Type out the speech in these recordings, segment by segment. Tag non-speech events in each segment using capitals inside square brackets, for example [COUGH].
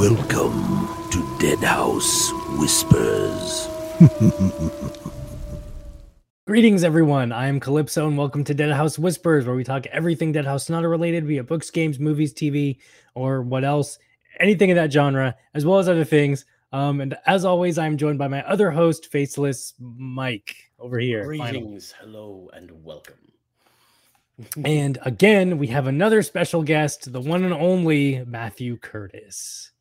Welcome to Deadhaus Whispers. [LAUGHS] Greetings, everyone. I am Calypso, and welcome to Deadhaus Whispers, where we talk everything Deadhaus Sonata related, be it books, games, movies, TV, or what else, anything in that genre, as well as other things. Um, and as always, I'm joined by my other host, Faceless Mike, over here. finally. Greetings, hello, and welcome. [LAUGHS] And again, we have another special guest, the one and only Matthew Curtis.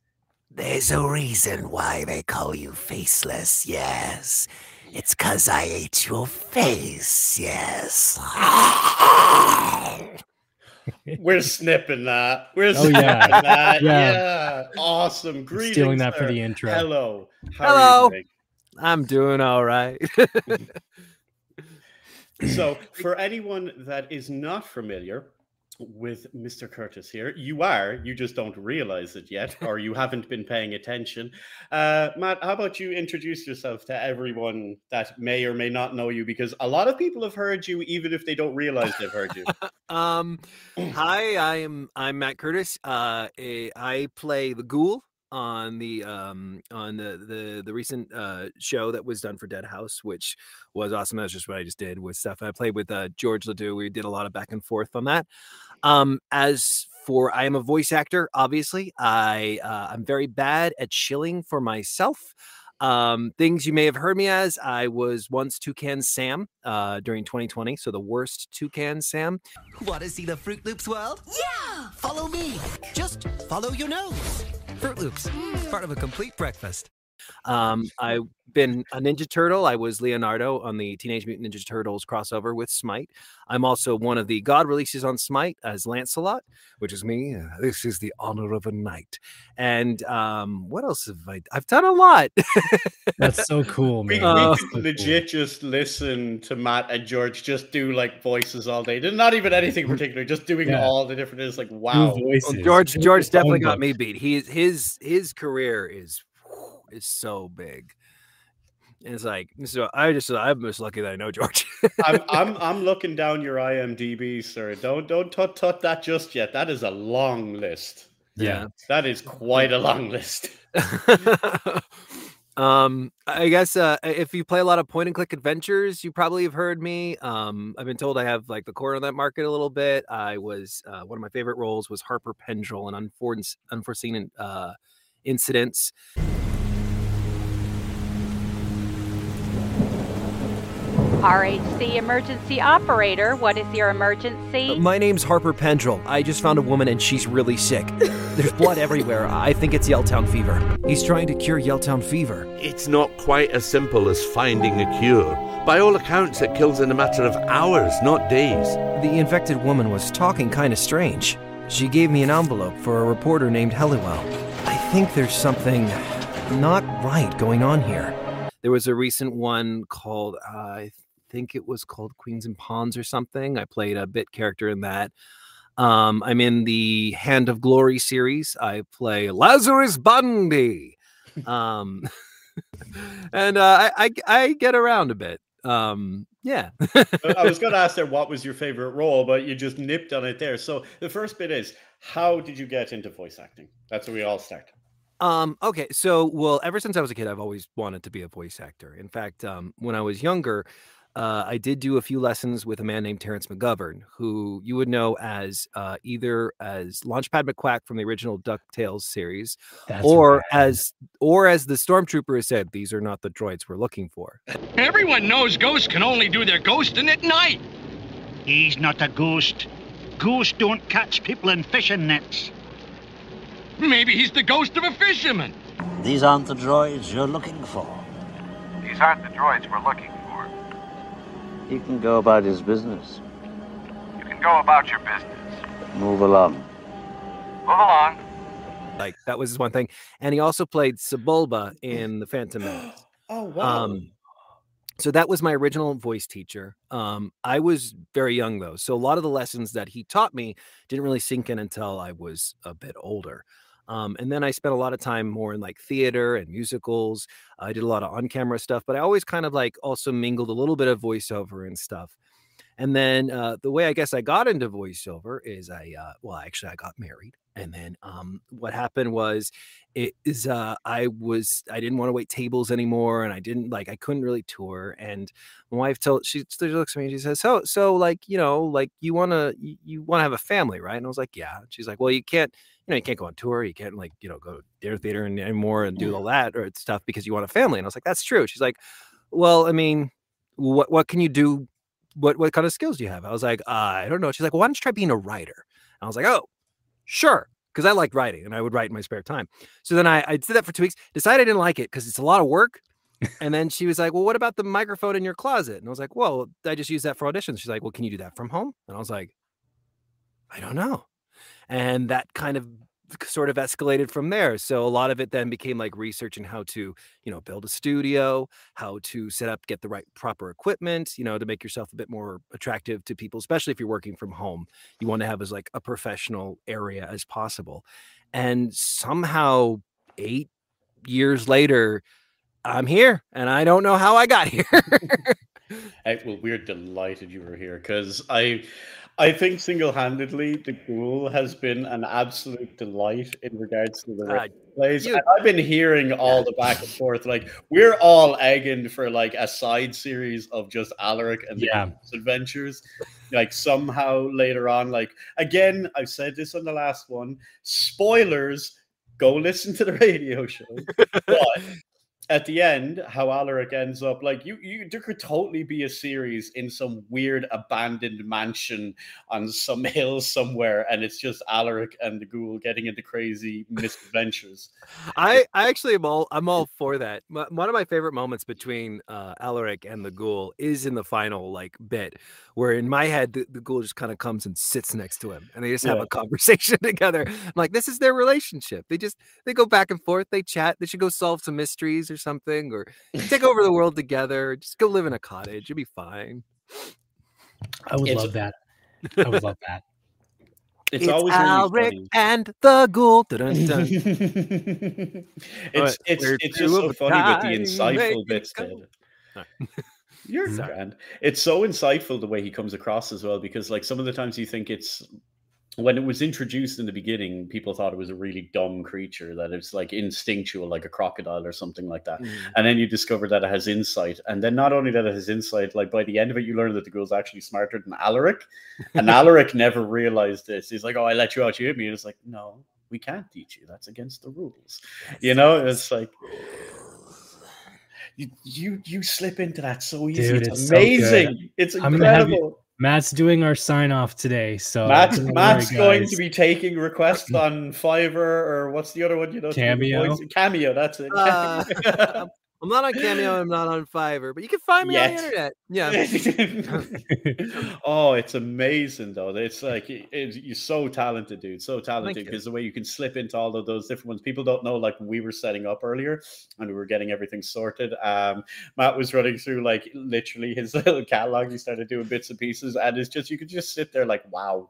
There's a reason why they call you faceless, yes. It's cause I ate your face, yes. [LAUGHS] We're snipping that. We're Oh, snipping yeah. that. [LAUGHS] Yeah. Yeah. Awesome. Greetings. Stealing that for the intro. Hello. How Hello. I'm doing all right. [LAUGHS] So, for anyone that is not familiar with Mr. Curtis here, you are, you just don't realize it yet, or you haven't been paying attention. Uh, Matt, how about you introduce yourself to everyone that may or may not know you? Because a lot of people have heard you, even if they don't realize they've heard you. [LAUGHS] um, hi, I am I'm Matt Curtis. Uh, a, I play the Ghoul on the um on the the the recent uh show that was done for Deadhaus, which was awesome. That's just what I just did with stuff. I played with uh George Ledoux. We did a lot of back and forth on that. Um, as for I am a voice actor. Obviously, I uh, I'm very bad at shilling for myself. Um, things you may have heard me as I was once Toucan Sam uh, during 2020, so the worst Toucan Sam. Want to see the Froot Loops world? Yeah! Follow me. Just follow your nose. Froot Loops. It's part of a complete breakfast. Um, [LAUGHS] I've been a Ninja Turtle. I was Leonardo on the Teenage Mutant Ninja Turtles crossover with Smite. I'm also one of the God releases on Smite as Lancelot, which is me. Uh, this is the honor of a knight. And um, what else have I? I've done a lot. That's so [LAUGHS] cool, We, man. we Uh, That's could cool. legit just listen to Matt and George just do like voices all day. Not even anything particular, just doing Yeah. all the different. It's like wow. Well, George George definitely got me beat. He his his career is is so big. And it's like so I just I'm just lucky that I know George. I'm, [LAUGHS] I'm I'm looking down your IMDb, sir. Don't don't tut tut that just yet. That is a long list. Yeah. That is quite a long list. [LAUGHS] um I guess uh if you play a lot of point and click adventures, you probably have heard me. Um I've been told I have like the core on that market a little bit. I was uh, one of my favorite roles was Harper Pendrell in unforeseen unforeseen uh incidents. RHC emergency operator, what is your emergency? Uh, My name's Harper Pendrell. I just found a woman and she's really sick. There's blood [LAUGHS] everywhere. I think it's Yelltown fever. He's trying to cure Yelltown fever. It's not quite as simple as finding a cure. By all accounts, it kills in a matter of hours, not days. The infected woman was talking kind of strange. She gave me an envelope for a reporter named Helliwell. I think there's something not right going on here. There was a recent one called uh, I think it was called Queens and Pawns or something. I played a bit character in that. Um, I'm in the Hand of Glory series. I play Lazarus Bundy. Um, [LAUGHS] and uh, I, I I get around a bit. Um, yeah. I was going [LAUGHS] to ask there what was your favorite role, but you just nipped on it there. So the first bit is how did you get into voice acting? That's where we all start. Um, okay, so well, ever since I was a kid, I've always wanted to be a voice actor. In fact, um, when I was younger, uh, I did do a few lessons with a man named Terrence McGovern, who you would know as uh, either as Launchpad McQuack from the original DuckTales series, That's or rad. as or as the stormtrooper has said, these are not the droids we're looking for. Everyone knows ghosts can only do their ghosting at night. He's not a ghost. Ghosts don't catch people in fishing nets. Maybe he's the ghost of a fisherman. These aren't the droids you're looking for. These aren't the droids we're looking for. He can go about his business. You can go about your business. Move along. Move along. Like that was his one thing, and he also played Sebulba in the Phantom [GASPS] Menace. Oh wow. Um, so that was my original voice teacher. Um, I was very young though, so a lot of the lessons that he taught me didn't really sink in until I was a bit older. Um, and then I spent a lot of time more in like theater and musicals. I did a lot of on-camera stuff, but I always kind of like also mingled a little bit of voiceover and stuff. And then uh, the way I guess I got into voiceover is I uh, well actually I got married, and then um, what happened was it is uh, I was I didn't want to wait tables anymore, and I didn't like I couldn't really tour. And my wife told she, she looks at me and she says, "So so like you know like you want to you, you want to have a family, right?" And I was like, "Yeah." She's like, "Well, you can't." You know, you can't go on tour. You can't like, you know, go to dinner theater and anymore and do all that or stuff because you want a family. And I was like, that's true. She's like, well, I mean, what what can you do? What what kind of skills do you have? I was like, uh, I don't know. She's like, well, why don't you try being a writer? And I was like, oh, sure, because I liked writing and I would write in my spare time. So then I, I did that for two weeks. Decided I didn't like it because it's a lot of work. and then she was like, well, what about the microphone in your closet? And I was like, well, I just use that for auditions. She's like, well, can you do that from home? And I was like, I don't know. And that kind of sort of escalated from there. So a lot of it then became like researching how to, you know, build a studio, how to set up, get the right proper equipment, you know, to make yourself a bit more attractive to people, especially if you're working from home. You want to have as like a professional area as possible. And somehow 8 years later, I'm here and I don't know how I got [LAUGHS] here. [LAUGHS] Hey, well, we're delighted you were here because I, I think single-handedly, the Ghoul has been an absolute delight in regards to the Uh, plays. you- I've been hearing all the back and forth. Like we're all egging for like a side series of just Alaric and the Yeah. Ghoul's adventures. Like somehow later on, like again, I've said this on the last one. Spoilers. Go listen to the [LAUGHS] radio show. But at the end, how Alaric ends up like you, you there could totally be a series in some weird abandoned mansion on some [LAUGHS] hill somewhere, and it's just Alaric and the ghoul getting into crazy misadventures. [LAUGHS] I, I actually am all I'm all for that. M- One of my favorite moments between uh, Alaric and the ghoul is in the final like bit, where in my head the, the ghoul just kind of comes and sits next to him, and they just have Yeah. a [LAUGHS] conversation together. I'm like, this is their relationship. They just they go back and forth. They chat. They should go solve some mysteries or something, or [LAUGHS] take over the world together. Just go live in a cottage. It'd be fine. I would It's- love that. I would love [LAUGHS] that. It's, always really Alaric funny. and the ghoul. Dun, dun. [LAUGHS] it's But it's it's just so funny with the insightful bits. go. Ted. Sorry. You're Sorry. grand. It's so insightful the way he comes across as well, because like some of the times you think it's when it was introduced in the beginning, people thought it was a really dumb creature that it's like instinctual, like a crocodile or something like that. Mm. And then you discover that it has insight. And then not only that it has insight, like by the end of it, you learn that the girl's actually smarter than Alaric. And [LAUGHS] Alaric never realized this. He's like, Oh, I let you out, you hit me. And it's like, No, we can't teach you. That's against the rules. You know, it's like you you you slip into that so easy. Dude, it's, it's so amazing. it's have you- incredible. Matt's doing our sign off today, so Matt's, don't worry, Matt's going to be taking requests [LAUGHS] on Fiverr or what's the other one? You know, to do the Cameo? Cameo. That's it. Uh, [LAUGHS] [LAUGHS] I'm not on Cameo. I'm not on Fiverr, but you can find me on the internet. Yeah. [LAUGHS] oh, it's amazing though. It's like it- it's, you're so talented, dude. So talented because the way you can slip into all of those different ones. People don't know. Like we were setting up earlier and we were getting everything sorted. Um, Matt was running through like literally his [LAUGHS] little catalog. He started doing bits and pieces, and it's just you could just sit there like, wow.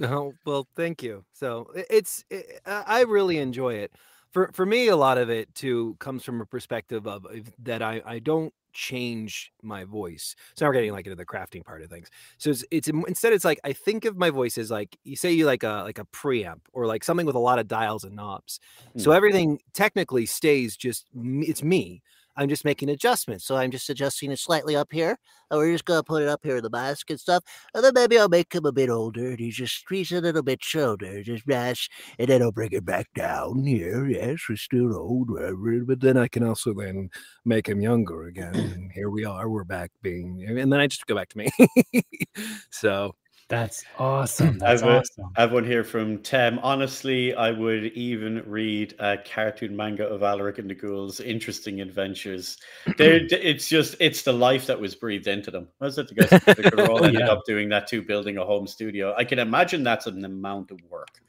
Oh well, thank you. So it's it, I really enjoy it. For for me, a lot of it too comes from a perspective of, that I I don't change my voice. So now we're getting like into the crafting part of things. So it's, it's instead it's like I think of my voice as like you say you like a like a preamp or like something with a lot of dials and knobs. So Mm. everything technically stays just it's me. I'm just making adjustments. So I'm just adjusting it slightly up here. And we're just gonna put it up here in the mask and stuff. And then maybe I'll make him a bit older and he's just he's a little bit shorter, just rash, and then I'll bring it back down here. Yes, we're still old, whatever. but then I can also then make him younger again. [CLEARS THROAT] and here we are. We're back being, and then I just go back to me. [LAUGHS] so That's awesome. That's I've, awesome. I have one here from Tem. Honestly, I would even read a cartoon manga of Alaric and the Ghouls' interesting adventures. They're, [CLEARS THROAT] it's just it's the life that was breathed into them. I was it the guys [LAUGHS] that all ended yeah. up doing that too, building a home studio? I can imagine that's an amount of work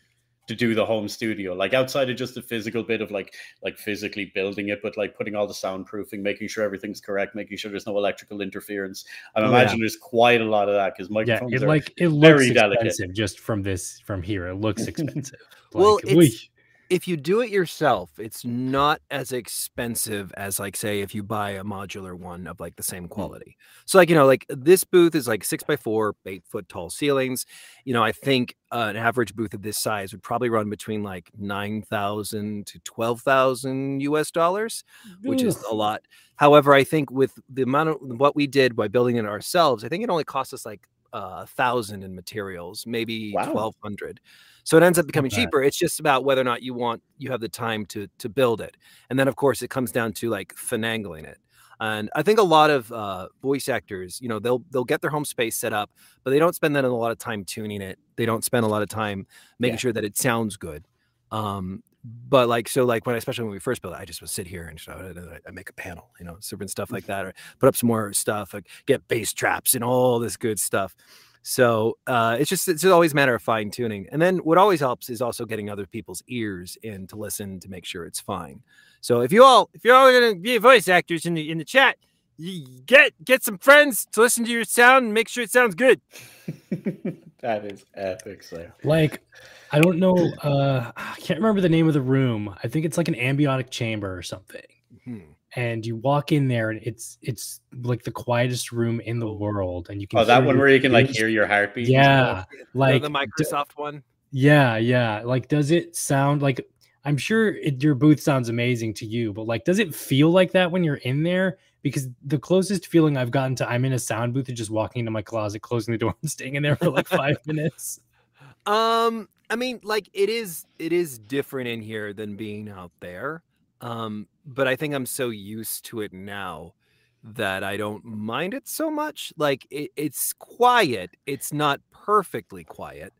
to do the home studio, like outside of just the physical bit of like like physically building it, but like putting all the soundproofing, making sure everything's correct, making sure there's no electrical interference. I Oh, yeah. imagine there's quite a lot of that because Yeah, microphones it are like it looks very delicate. expensive just from this from here. It looks [LAUGHS] expensive. Well, Like, it's- whoosh. If you do it yourself, it's not as expensive as like say if you buy a modular one of like the same quality. So like you know like this booth is like six by four, eight foot tall ceilings. You know I think uh, an average booth of this size would probably run between like nine thousand to twelve thousand U.S. dollars, which is a lot. However, I think with the amount of what we did by building it ourselves, I think it only cost us like uh, a thousand in materials, maybe Wow. twelve hundred. So it ends up becoming bad. cheaper. It's just about whether or not you want you have the time to to build it, and then of course it comes down to like finagling it. And I think a lot of uh, voice actors, you know, they'll they'll get their home space set up, but they don't spend then a lot of time tuning it. They don't spend a lot of time making Yeah. sure that it sounds good. Um, but like so, like when especially when we first built it, I just would sit here and just, I, I make a panel, you know, different stuff like that, or put up some more stuff, like get bass traps and all this good stuff. So uh, it's just it's always a matter of fine tuning. And then what always helps is also getting other people's ears in to listen to make sure it's fine. So if you all if you're all gonna be voice actors in the in the chat, you get get some friends to listen to your sound and make sure it sounds good. [LAUGHS] that is epic, Slayer. Like, I don't know. Uh, I can't remember the name of the room. I think it's like an ambiotic chamber or something. Hmm. And you walk in there, and it's it's like the quietest room in the world, and you can. Oh, that one where you can like ears. hear your heartbeat. Yeah, like the, the d- Microsoft one. Yeah, yeah. Like, does it sound like? I'm sure it, your booth sounds amazing to you, but like, does it feel like that when you're in there? Because the closest feeling I've gotten to I'm in a sound booth is just walking into my closet, closing the door, [LAUGHS] and staying in there for like five [LAUGHS] minutes. Um, I mean, like it is it is different in here than being out there. Um, but I think I'm so used to it now that I don't mind it so much. Like it, it's quiet. It's not perfectly quiet.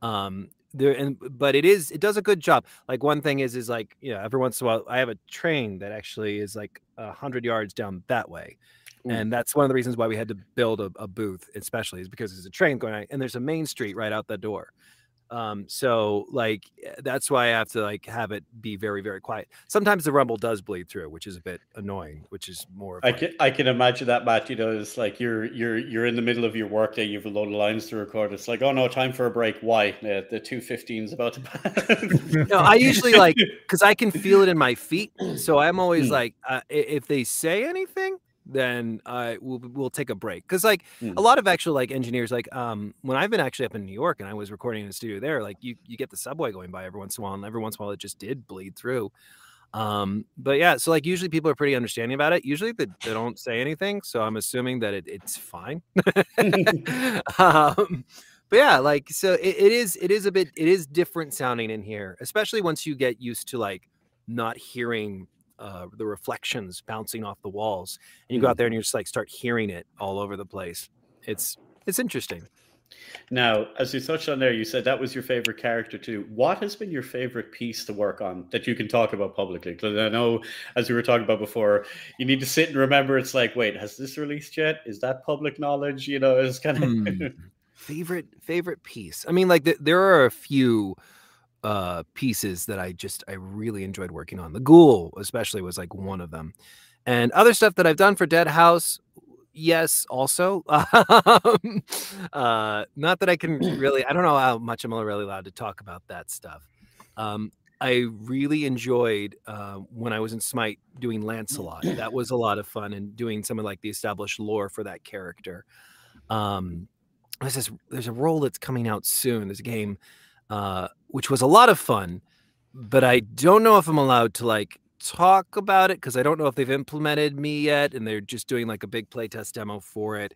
Um, there and but it is it does a good job. Like one thing is is like you know every once in a while I have a train that actually is like a hundred yards down that way. Ooh. And that's one of the reasons why we had to build a, a booth, especially is because there's a train going on and there's a main street right out the door. Um, so like eh, that's why I have to like have it be very, very quiet. Sometimes the rumble does bleed through, which is a bit annoying, which is more of I like- can I can imagine that, Matt. You know, it's like you're you're you're in the middle of your workday. You've a load of lines to record. It's like, oh no, time for a break. Why? Uh, the two fifteens about to pass. [LAUGHS] no, I usually like [LAUGHS] because I can feel it in my feet. So I'm always Hmm. like, uh, if they say anything, then I will we'll take a break. Because like Hmm. a lot of actual like engineers, like um when I've been actually up in New York and I was recording in the studio there, like you you get the subway going by every once in a while, and every once in a while it just did bleed through. Um, but yeah, so like usually people are pretty understanding about it. Usually they, they don't say anything, so I'm assuming that it, it's fine. [LAUGHS] [LAUGHS] um, but yeah, like so it, it is it is a bit it is different sounding in here, especially once you get used to like not hearing uh, the reflections bouncing off the walls, and you go out there and you just like start hearing it all over the place. It's it's interesting. Now, as you touched on there, you said that was your favorite character too. What has been your favorite piece to work on that you can talk about publicly? Because I know, as we were talking about before, you need to sit and remember. It's like, wait, has this released yet? Is that public knowledge? You know, it's kind of. Hmm. [LAUGHS] favorite favorite piece. I mean, like th- there are a few uh pieces that I just I really enjoyed working on. The Ghoul, especially, was like one of them, and other stuff that I've done for Deadhaus. Yes, also. [LAUGHS] Um, uh, not that I can [CLEARS THROAT] really. I don't know how much I'm really allowed to talk about that stuff. Um, I really enjoyed uh, when I was in Smite doing Lancelot. That was a lot of fun and doing some of like the established lore for that character. Um, there's this there's a role that's coming out soon. There's a game uh, which was a lot of fun, but I don't know if I'm allowed to like talk about it because I don't know if they've implemented me yet, and they're just doing like a big playtest demo for it.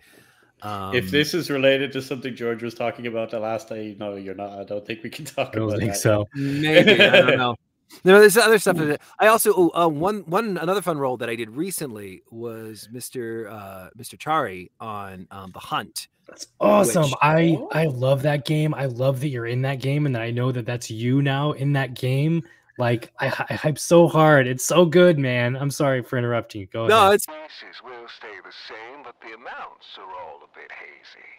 Um, if this is related to something George was talking about the last day, no, you're not. I don't think we can [LAUGHS] talk I don't about think that. so. Maybe I don't know. [LAUGHS] No, there's other stuff. that- I also oh, uh, one one another fun role that I did recently was Mr. Uh, Mr. Chari on um, the Hunt. That's awesome. Which- I I oh. love that game. I love that you're in that game, and that I know that that's you now in that game. Like I, I hype so hard. It's so good, man. I'm sorry for interrupting you. Go No, ahead. it's Prices will stay the same, but the amounts are all a bit hazy.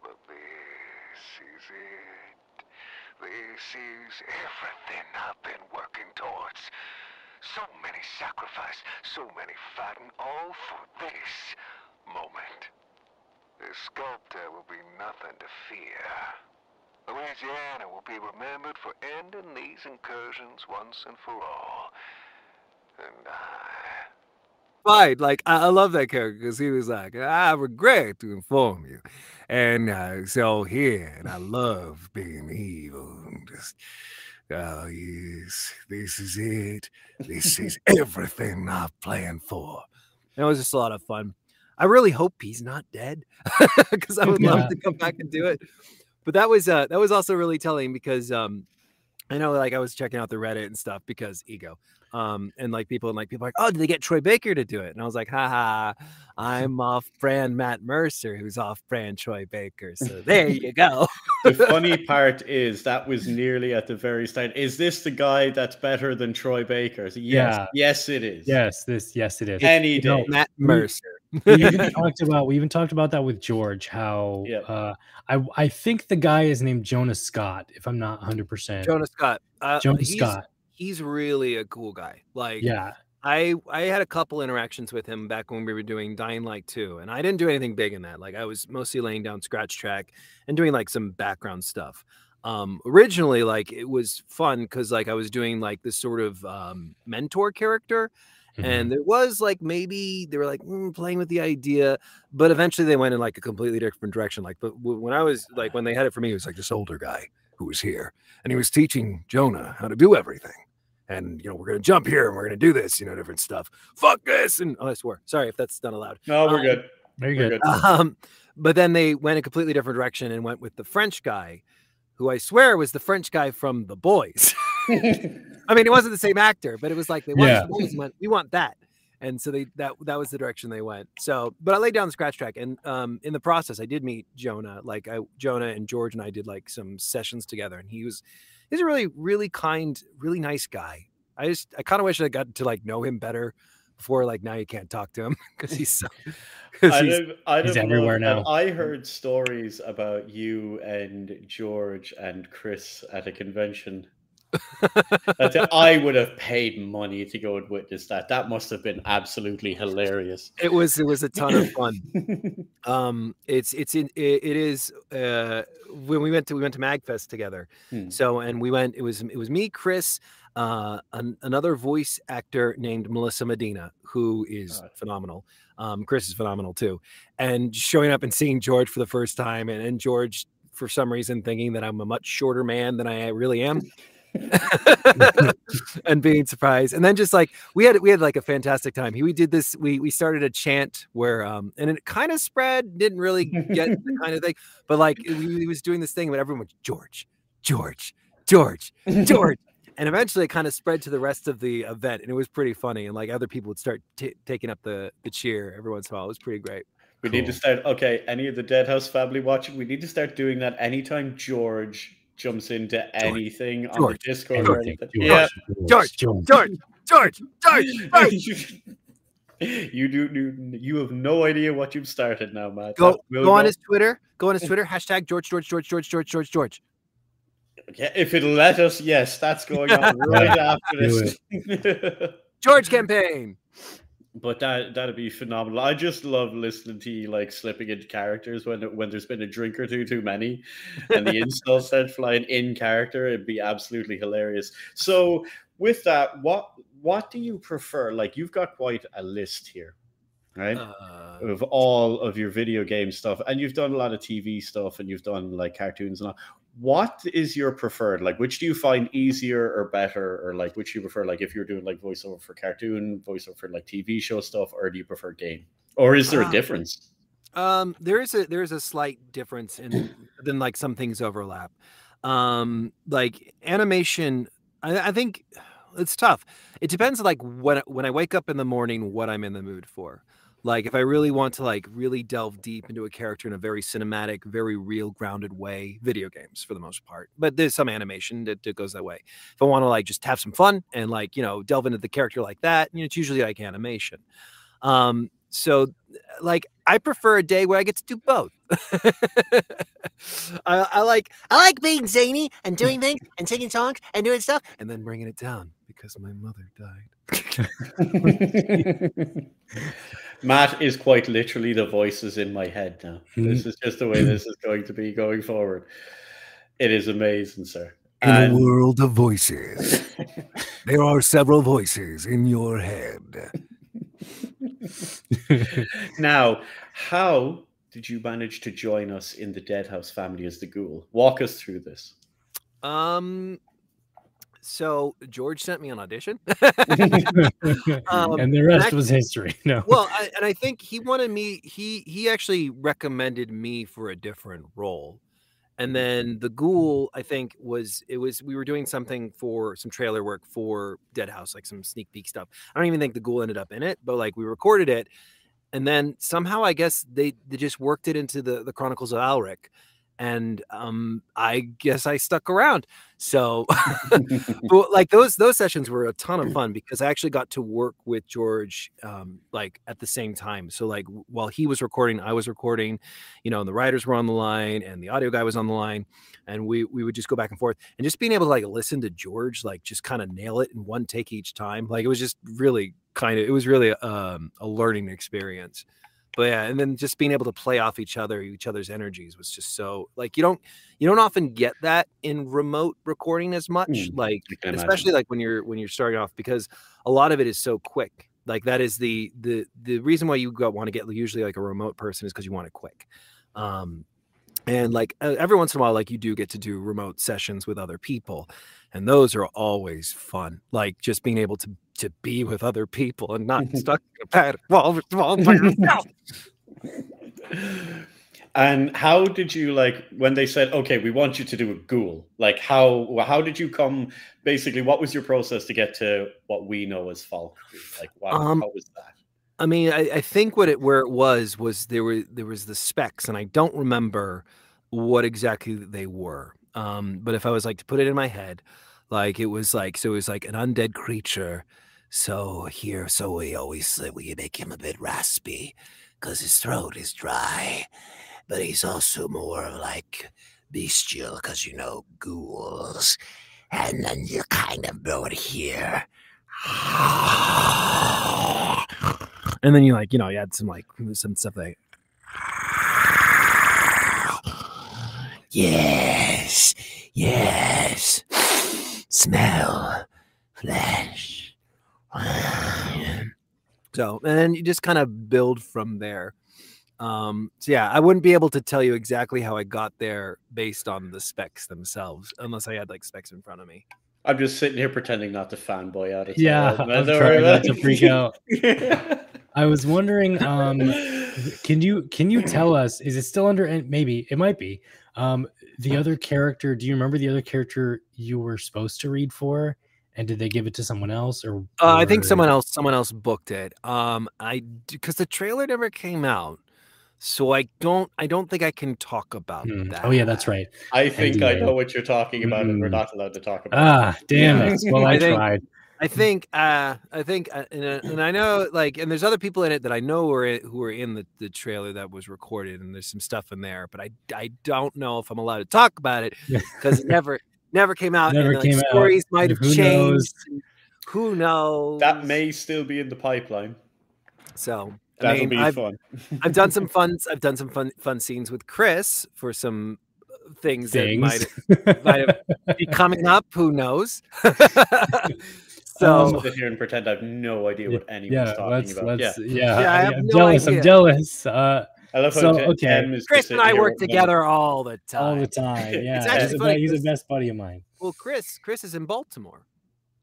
But this is it. This is everything I've been working towards. So many sacrifice, so many fighting, all for this moment. The sculptor will be nothing to fear. Louisiana will be remembered for ending these incursions once and for all. And I. Fine, like I, I love that character because he was like, "I regret to inform you," and uh, so here, and I love being evil. and Just, oh yes, this is it. This is [LAUGHS] everything I've planned for. It was just a lot of fun. I really hope he's not dead [LAUGHS] because I would Yeah. love to come back and do it. But that was uh that was also really telling because um I know like I was checking out the Reddit and stuff because ego. Um and like people and like people are like, oh, did they get Troy Baker to do it? And I was like, haha, I'm [LAUGHS] off brand Matt Mercer, who's off brand Troy Baker. So there you go. The funny part is that was nearly at the very start. Is this the guy that's better than Troy Baker? Yes, Yeah. yes, it is. Yes, this yes it is. Any You know, day. Matt Mercer. we even [LAUGHS] talked about we even talked about that with George. How Yeah. uh, I I think the guy is named Jonah Scott, if I'm not 100. percent Jonah Scott. Uh, Jonas he's, Scott. He's really a cool guy. Like Yeah, I I had a couple interactions with him back when we were doing Dying Light 2, and I didn't do anything big in that. Like I was mostly laying down scratch track and doing like some background stuff. Um originally like it was fun because like I was doing like this sort of um mentor character Mhm. and there was like maybe they were like mm, playing with the idea but eventually they went in like a completely different direction like but when i was like when they had it for me it was like this older guy who was here and he was teaching jonah how to do everything and you know we're gonna jump here and we're gonna do this you know different stuff fuck this and oh i swear sorry if that's not allowed No, we're Um, good. very We're good. good. um, but then they went a completely different direction and went with the French guy, who I swear was the French guy from The Boys. [LAUGHS] I mean, it wasn't the same actor, but it was like they watched Yeah. The Boys and went, "We want that," and so they that that was the direction they went. So, but I laid down the scratch track, and um, in the process, I did meet Jonah. Like I, Jonah and George and I did like some sessions together, and he was he's a really really kind, really nice guy. I just I kind of wish I got to like know him better before like now you can't talk to him [LAUGHS] because he's so [LAUGHS] 'cause I'd he's- have, I'd he's everywhere loved- now. I heard stories about you and George and Chris at a convention. I would have paid money to go and witness that. That must have been absolutely hilarious. it was it was a ton of fun [LAUGHS] um it's it's in it, it is uh when we went to we went to magfest together Hmm. so and we went it was it was me chris uh an, another voice actor named melissa medina who is God. phenomenal um chris is phenomenal too and showing up and seeing george for the first time and, and george for some reason thinking that i'm a much shorter man than i really am [LAUGHS] and being surprised. And then just like we had we had like a fantastic time. We did this we we started a chant where um and it kind of spread didn't really get the kind of thing but like he, he was doing this thing but everyone was george george george george. And eventually it kind of spread to the rest of the event and it was pretty funny and like other people would start t- taking up the the cheer every once in a while. It was pretty great. We need to start. Okay, any of the Deadhaus family watching, we need to start doing that anytime George jumps into anything on George, the Discord or Anything. anything. George, Yeah. George, George. george george george george [LAUGHS] you do you, you have no idea what you've started now, Matt. go That go on not- his twitter go on his twitter hashtag george george george george george george george Yeah, if it'll let us, yes, that's going on [LAUGHS] right after this. [LAUGHS] george campaign but that that'd be phenomenal. I just love listening to you like slipping into characters when when there's been a drink or two too many, and the [LAUGHS] insults start flying in character. It'd be absolutely hilarious. So with that, what what do you prefer? Like you've got quite a list here, right? uh, of all of your video game stuff and you've done a lot of tv stuff and you've done like cartoons and all what is your preferred like which do you find easier or better or like which you prefer like if you're doing like voiceover for cartoon voiceover for like tv show stuff or do you prefer game or is there a Ah. difference Um, there is a there is a slight difference in then like some things overlap. Um, like animation, I, I think it's tough. It depends like when when I wake up in the morning, what I'm in the mood for. Like if I really want to like really delve deep into a character in a very cinematic, very real, grounded way, video games for the most part. But there's some animation that, that goes that way. If I want to like just have some fun and like you know delve into the character like that, you know, it's usually like animation. Um, so like I prefer a day where I get to do both. [LAUGHS] I, I like I like being zany and doing things [LAUGHS] and singing songs and doing stuff. and then bringing it down because my mother died. [LAUGHS] matt is quite literally the voices in my head now this is just the way this is going to be going forward It is amazing, sir. In a world of voices, there are several voices in your head. [LAUGHS] now, how did you manage to join us in the Deadhaus family as the ghoul? Walk us through this. Um. So George sent me an audition, [LAUGHS] and the rest act- was history. [LAUGHS] No. well, I, and I think he wanted me. He he actually recommended me for a different role, and then the ghoul. I think was it was we were doing something for some trailer work for Deadhaus, like some sneak peek stuff. I don't even think the ghoul ended up in it, but like we recorded it, and then somehow I guess they they just worked it into the the Chronicles of Alaric. And um, I guess I stuck around. So, [LAUGHS] [LAUGHS] but like those those sessions were a ton of fun because I actually got to work with George um, like at the same time. So like while he was recording, I was recording. You know, and the writers were on the line, and the audio guy was on the line, and we we would just go back and forth, and just being able to like listen to George like just kind of nail it in one take each time. Like it was just really kind of it was really um, a learning experience but yeah and then just being able to play off each other each other's energies was just so like you don't you don't often get that in remote recording as much Mm, like can imagine. especially like when you're when you're starting off because a lot of it is so quick like that is the the the reason why you want to get usually like a remote person is because you want it quick um and like every once in a while like you do get to do remote sessions with other people and those are always fun like just being able to to be with other people and not [LAUGHS] stuck in a pad wall, wall by yourself [LAUGHS] And how did you like when they said, "Okay, we want you to do a ghoul"? Like how how did you come? Basically, what was your process to get to what we know as Falkreath? Like, wow, Um, how was that? I mean, I, I think what it where it was was there were there was the specs, and I don't remember what exactly they were. Um, but if I was like to put it in my head, like it was like so it was like an undead creature. So here, so we always say we make him a bit raspy because his throat is dry, but he's also more like bestial because you know ghouls, and then you kind of know it here. And then you like you know you had some like some stuff like Yes, yes. Smell flesh. So, and then you just kind of build from there. Um, so yeah, I wouldn't be able to tell you exactly how I got there based on the specs themselves, unless I had like specs in front of me. I'm just sitting here pretending not to fanboy out. It's all Yeah, right, man. I'm Don't trying not to freak out. [LAUGHS] I was wondering, um, [LAUGHS] can you can you tell us? Is it still under? Maybe it might be. Um, the other character. Do you remember the other character you were supposed to read for? And did they give it to someone else, or Uh, I think someone else someone else booked it. Um, I because the trailer never came out, so I don't I don't think I can talk about Hmm. that. Oh yeah, that's right. I think I know what you're talking about, and we're Mm. not allowed to talk about. Ah, damn Yeah. it. [LAUGHS] Well, I, I think- tried. I think uh I think uh, and, uh, and I know like and there's other people in it that I know were in, who were in the, the trailer that was recorded and there's some stuff in there but I I don't know if I'm allowed to talk about it because it never never came out Never and like, came out. stories might have Who changed knows? who knows That may still be in the pipeline. so I That'll mean, be I've, fun. I've done some [LAUGHS] fun I've done some fun fun scenes with Chris for some uh, things, that might might have be coming up who knows [LAUGHS] so I'll sit here and pretend I have no idea what anyone's yeah, talking let's about. let's yeah, yeah. Yeah, I I have am no jealous. idea. I'm jealous. Uh, I love how So, Tim- okay. Tim is Chris and I work with one- together all the time all the time. Yeah, actually he's, a, funny be- he's a 'cause- best buddy of mine. Well, Chris, Chris is in Baltimore,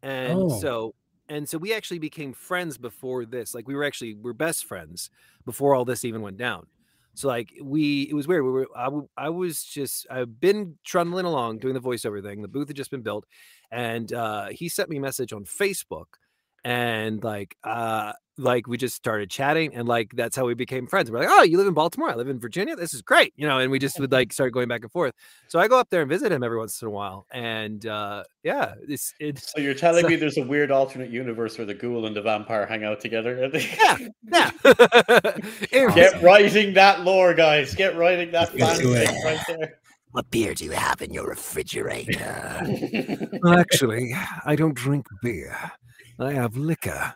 and Oh. so and so we actually became friends before this. Like we were actually we're best friends before all this even went down. So like we, it was weird. We were I, I was just I've been trundling along doing the voiceover thing. The booth had just been built, and uh, he sent me a message on Facebook, and like uh like we just started chatting and like that's how we became friends we're like oh you live in baltimore i live in virginia this is great you know and we just would like start going back and forth so i go up there and visit him every once in a while and uh yeah it's it's So you're telling so- me there's a weird alternate universe where the ghoul and the vampire hang out together? [LAUGHS] yeah yeah [LAUGHS] Get writing that lore, guys. Get writing that Let's fanfic right there. What beer do you have in your refrigerator? Well, [LAUGHS] actually, I don't drink beer. I have liquor.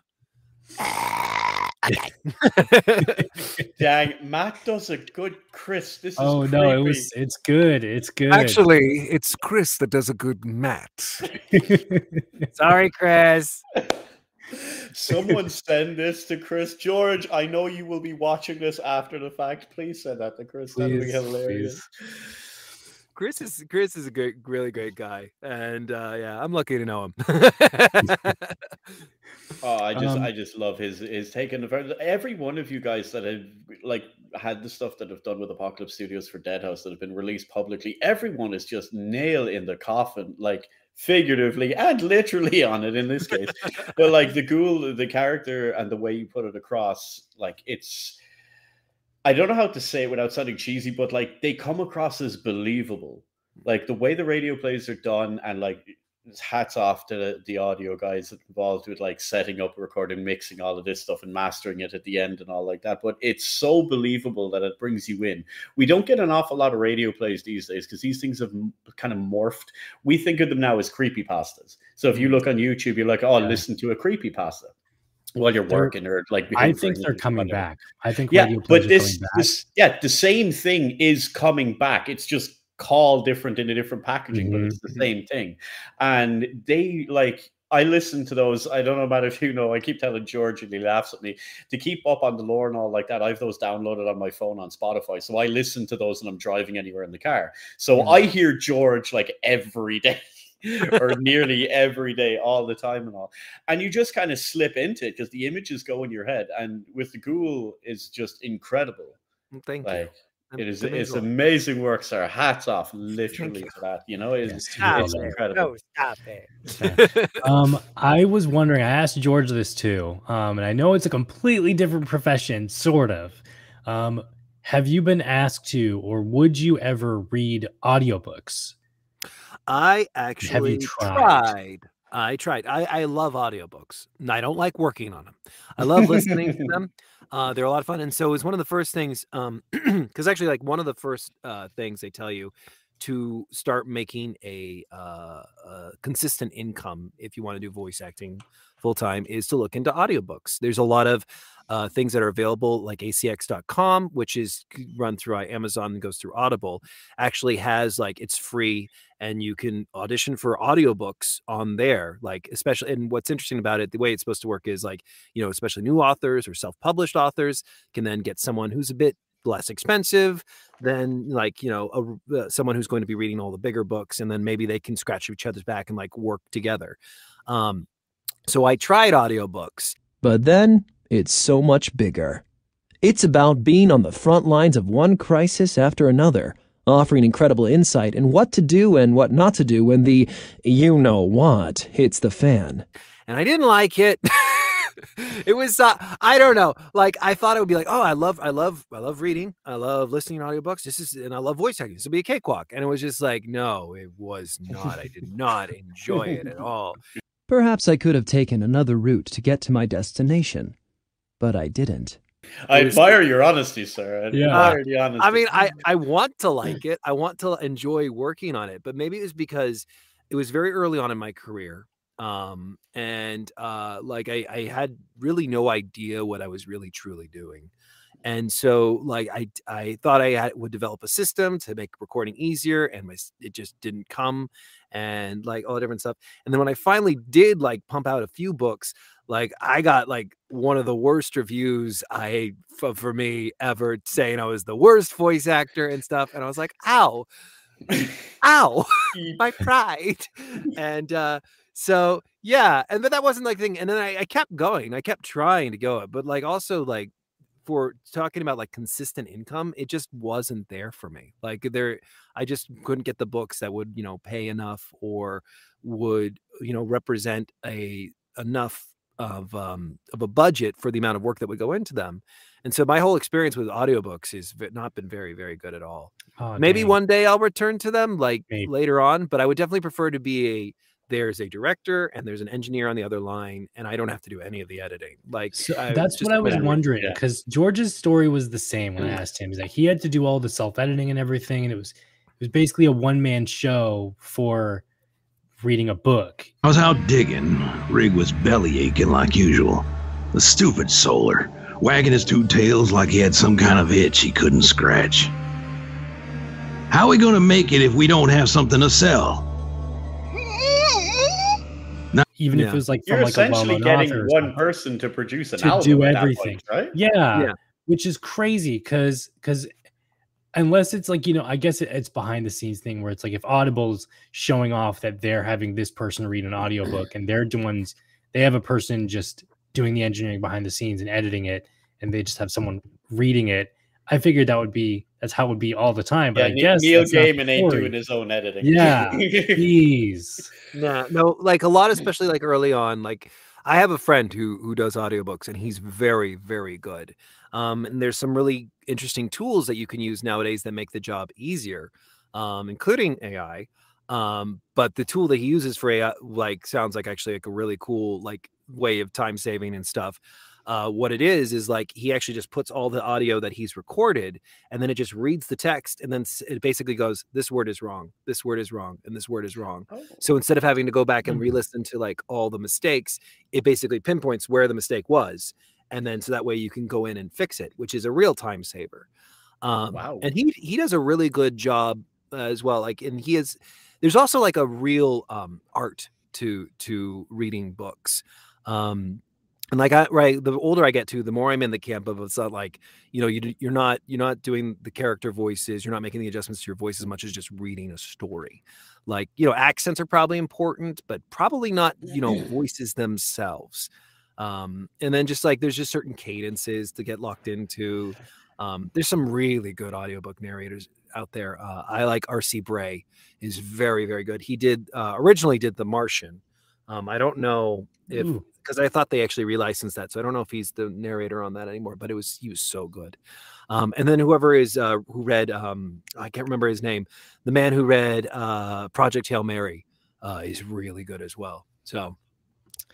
Ah, okay. [LAUGHS] Dang, Matt does a good Chris. This is Oh no, it was. It's good. It's good. Actually, it's Chris that does a good Matt. [LAUGHS] Sorry, Chris. Someone send this to Chris George. I know you will be watching this after the fact. Please send that to Chris. That'd be Please, hilarious. Chris is Chris is a great, really great guy, and uh, yeah, I'm lucky to know him. [LAUGHS] Oh, I just, Um, I just love his his take on the every one of you guys that have like had the stuff that have done with Apocalypse Studios for Deadhaus that have been released publicly. Everyone is just nail in the coffin, like figuratively and literally on it in this case. but like the ghoul, the character, and the way you put it across, like it's. I don't know how to say it without sounding cheesy, but like they come across as believable. Hmm. Like the way the radio plays are done, and like hats off to the, the audio guys involved with like setting up, recording, mixing all of this stuff, and mastering it at the end and all like that. But it's so believable that it brings you in. We don't get an awful lot of radio plays these days because these things have kind of morphed. We think of them now as creepy pastas. So if you hmm. look on YouTube, you're like, oh, Yeah. listen to a creepy pasta while you're They're- working or like. I think they're coming whatever. back. I think Yeah, but this, this, yeah, the same thing is coming back. It's just called different in a different packaging, but it's the Mhm. same thing. And they like, I listen to those. I don't know about if you know. I keep telling George, and he laughs at me to keep up on the lore and all like that. I have those downloaded on my phone on Spotify, so I listen to those when I'm driving anywhere in the car. So Mhm. I hear George like every [LAUGHS] day. [LAUGHS] or nearly every day, all the time, and all, and you just kind of slip into it because the images go in your head. And with the ghoul, is just incredible. Thank Like you. it is, That it's amazing work, sir. Hats off, literally you. to that. You know, it's, Yes, Stop it's it. incredible. No, stop it. [LAUGHS] um, I was wondering. I asked George this too, um, and I know it's a completely different profession, sort of. Um, have you been asked to, or would you ever read audiobooks? I actually tried? tried. I tried. I, I love audiobooks. and I don't like working on them. I [LAUGHS] love listening to them. Uh, they're a lot of fun. And so it's one of the first things, um, [CLEARS THROAT] because actually, like one of the first uh, things they tell you to start making a, uh, a consistent income if you want to do voice acting full time is to look into audiobooks. There's a lot of uh, things that are available, like acx.com, which is run through uh, Amazon and goes through Audible, actually has like it's free and you can audition for audiobooks on there. Like, especially, and what's interesting about it, the way it's supposed to work is like, you know, especially new authors or self published authors can then get someone who's a bit less expensive than like you know a, uh, someone who's going to be reading all the bigger books and then maybe they can scratch each other's back and like work together um so i tried audiobooks. But then it's so much bigger. It's about being on the front lines of one crisis after another, offering incredible insight in what to do and what not to do when the you know what hits the fan. and i didn't like it. [LAUGHS] It was uh, i don't know. Like i thought it would be like oh i love i love i love reading. I love listening to audiobooks. This is and i love voice acting. This will be a cakewalk. And it was just like no it was not. I did not enjoy it at all Perhaps I could have taken another route to get to my destination, but I didn't. I admire your honesty, sir. I Yeah. admire the honesty. I mean, I I want to like it. I want to enjoy working on it, but maybe it was because it was very early on in my career. Um, and uh, like I, I had really no idea what I was really truly doing. And so like I I thought I had, would develop a system to make recording easier and my it just didn't come and like all the different stuff. And then when I finally did like pump out a few books, like I got like one of the worst reviews I for, for me ever saying I was the worst voice actor and stuff. And I was like, ow, ow, [LAUGHS] my [LAUGHS] pride. And uh so yeah, and but that wasn't like thing. And then I, I kept going, I kept trying to go, but like also like for talking about like consistent income, it just wasn't there for me. Like there, I just couldn't get the books that would, you know, pay enough or would, you know, represent a enough of um of a budget for the amount of work that would go into them. And so my whole experience with audiobooks has not been very, very good at all. Oh, Maybe dang. one day I'll return to them like Maybe. later on, but I would definitely prefer to be a there's a director and there's an engineer on the other line, and I don't have to do any of the editing. Like So that's just what I was better. wondering yeah. because George's story was the same when I mm. asked him. He's like he had to do all the self editing and everything, and it was it was basically a one man show for reading a book. I was out digging. Rig was belly aching like usual. The stupid solar. wagging his two tails like he had some kind of itch he couldn't scratch. How are we gonna make it if we don't have something to sell? Even if it was like You're from like essentially well-known getting one person to produce an to album do everything, point, right? Yeah, Yeah. which is crazy because because unless it's like you know, I guess it, it's behind the scenes thing where it's like if Audible's showing off that they're having this person read an audiobook and they're the ones they have a person just doing the engineering behind the scenes and editing it, and they just have someone reading it. I figured that would be that's how it would be all the time. But Yeah, I guess Neil that's not the Gaiman ain't doing his own editing. Yeah, [LAUGHS] jeez. Nah, no, like a lot, especially like early on. Like I have a friend who who does audiobooks, and he's very, very good. Um, and there's some really interesting tools that you can use nowadays that make the job easier, um, including AI. Um, but the tool that he uses for AI, like, sounds like actually like a really cool like way of time saving and stuff. Uh, what it is is like he actually just puts all the audio that he's recorded, and then it just reads the text, and then it basically goes, "This word is wrong. This word is wrong, and this word is wrong." So instead of having to go back and Mhm. re-listen to like all the mistakes, it basically pinpoints where the mistake was, and then so that way you can go in and fix it, which is a real time saver. Um, Wow. And he he does a really good job uh, as well. Like, and he is there's also like a real um, art to to reading books. Um, and like I right, the older I get to, the more I'm in the camp of it's not like you know you you're not you're not doing the character voices, you're not making the adjustments to your voice as much as just reading a story. Like you know, accents are probably important, but probably not you know voices themselves. Um, and then just like there's just certain cadences to get locked into. Um, there's some really good audiobook narrators out there. Uh, I like RC Bray is very very good. He did uh, originally did The Martian. Um, I don't know if because I thought they actually relicensed that, so I don't know if he's the narrator on that anymore. But it was he was so good. Um, and then whoever is uh, who read um, I can't remember his name, the man who read uh, Project Hail Mary uh, is really good as well. So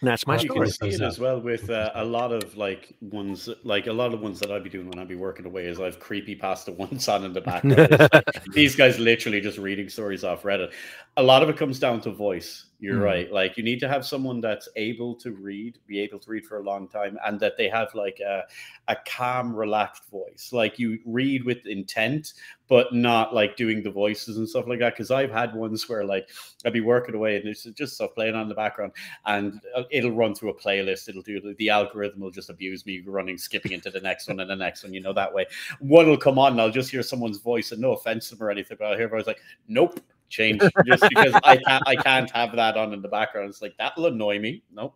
that's my you story. can see it as well with uh, a lot of like ones, like a lot of ones that I'd be doing when I'd be working away is I've creepy pasta [LAUGHS] ones on in the background. [LAUGHS] Like, these guys literally just reading stories off Reddit. A lot of it comes down to voice. You're Mm. right. Like you need to have someone that's able to read, be able to read for a long time, and that they have like a, a calm, relaxed voice. Like you read with intent, but not like doing the voices and stuff like that. Because I've had ones where like I'd be working away and there's just stuff playing on the background, and uh, it'll run through a playlist. It'll do the algorithm will just abuse me running, skipping into the next one and the next one. You know that way. One will come on, and I'll just hear someone's voice, and no offense to them or anything, but I'll hear. I was like, nope. Change just because I can't I can't have that on in the background. It's like that'll annoy me. Nope.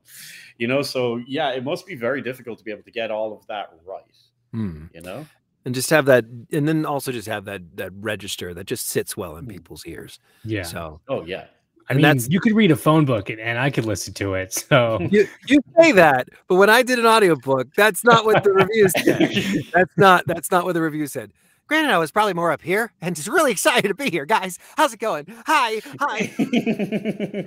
You know, so yeah, it must be very difficult to be able to get all of that right. Hmm. You know? and just have that and then also just have that that register that just sits well in people's ears Yeah. so Oh yeah. I mean, that's- you could read a phone book and, and I could listen to it. So you, you say that but when i did an audiobook that's not what the review [LAUGHS] said that's not that's not what the review said granted i was probably more up here [LAUGHS] and just really excited to be here guys how's it going hi hi [LAUGHS]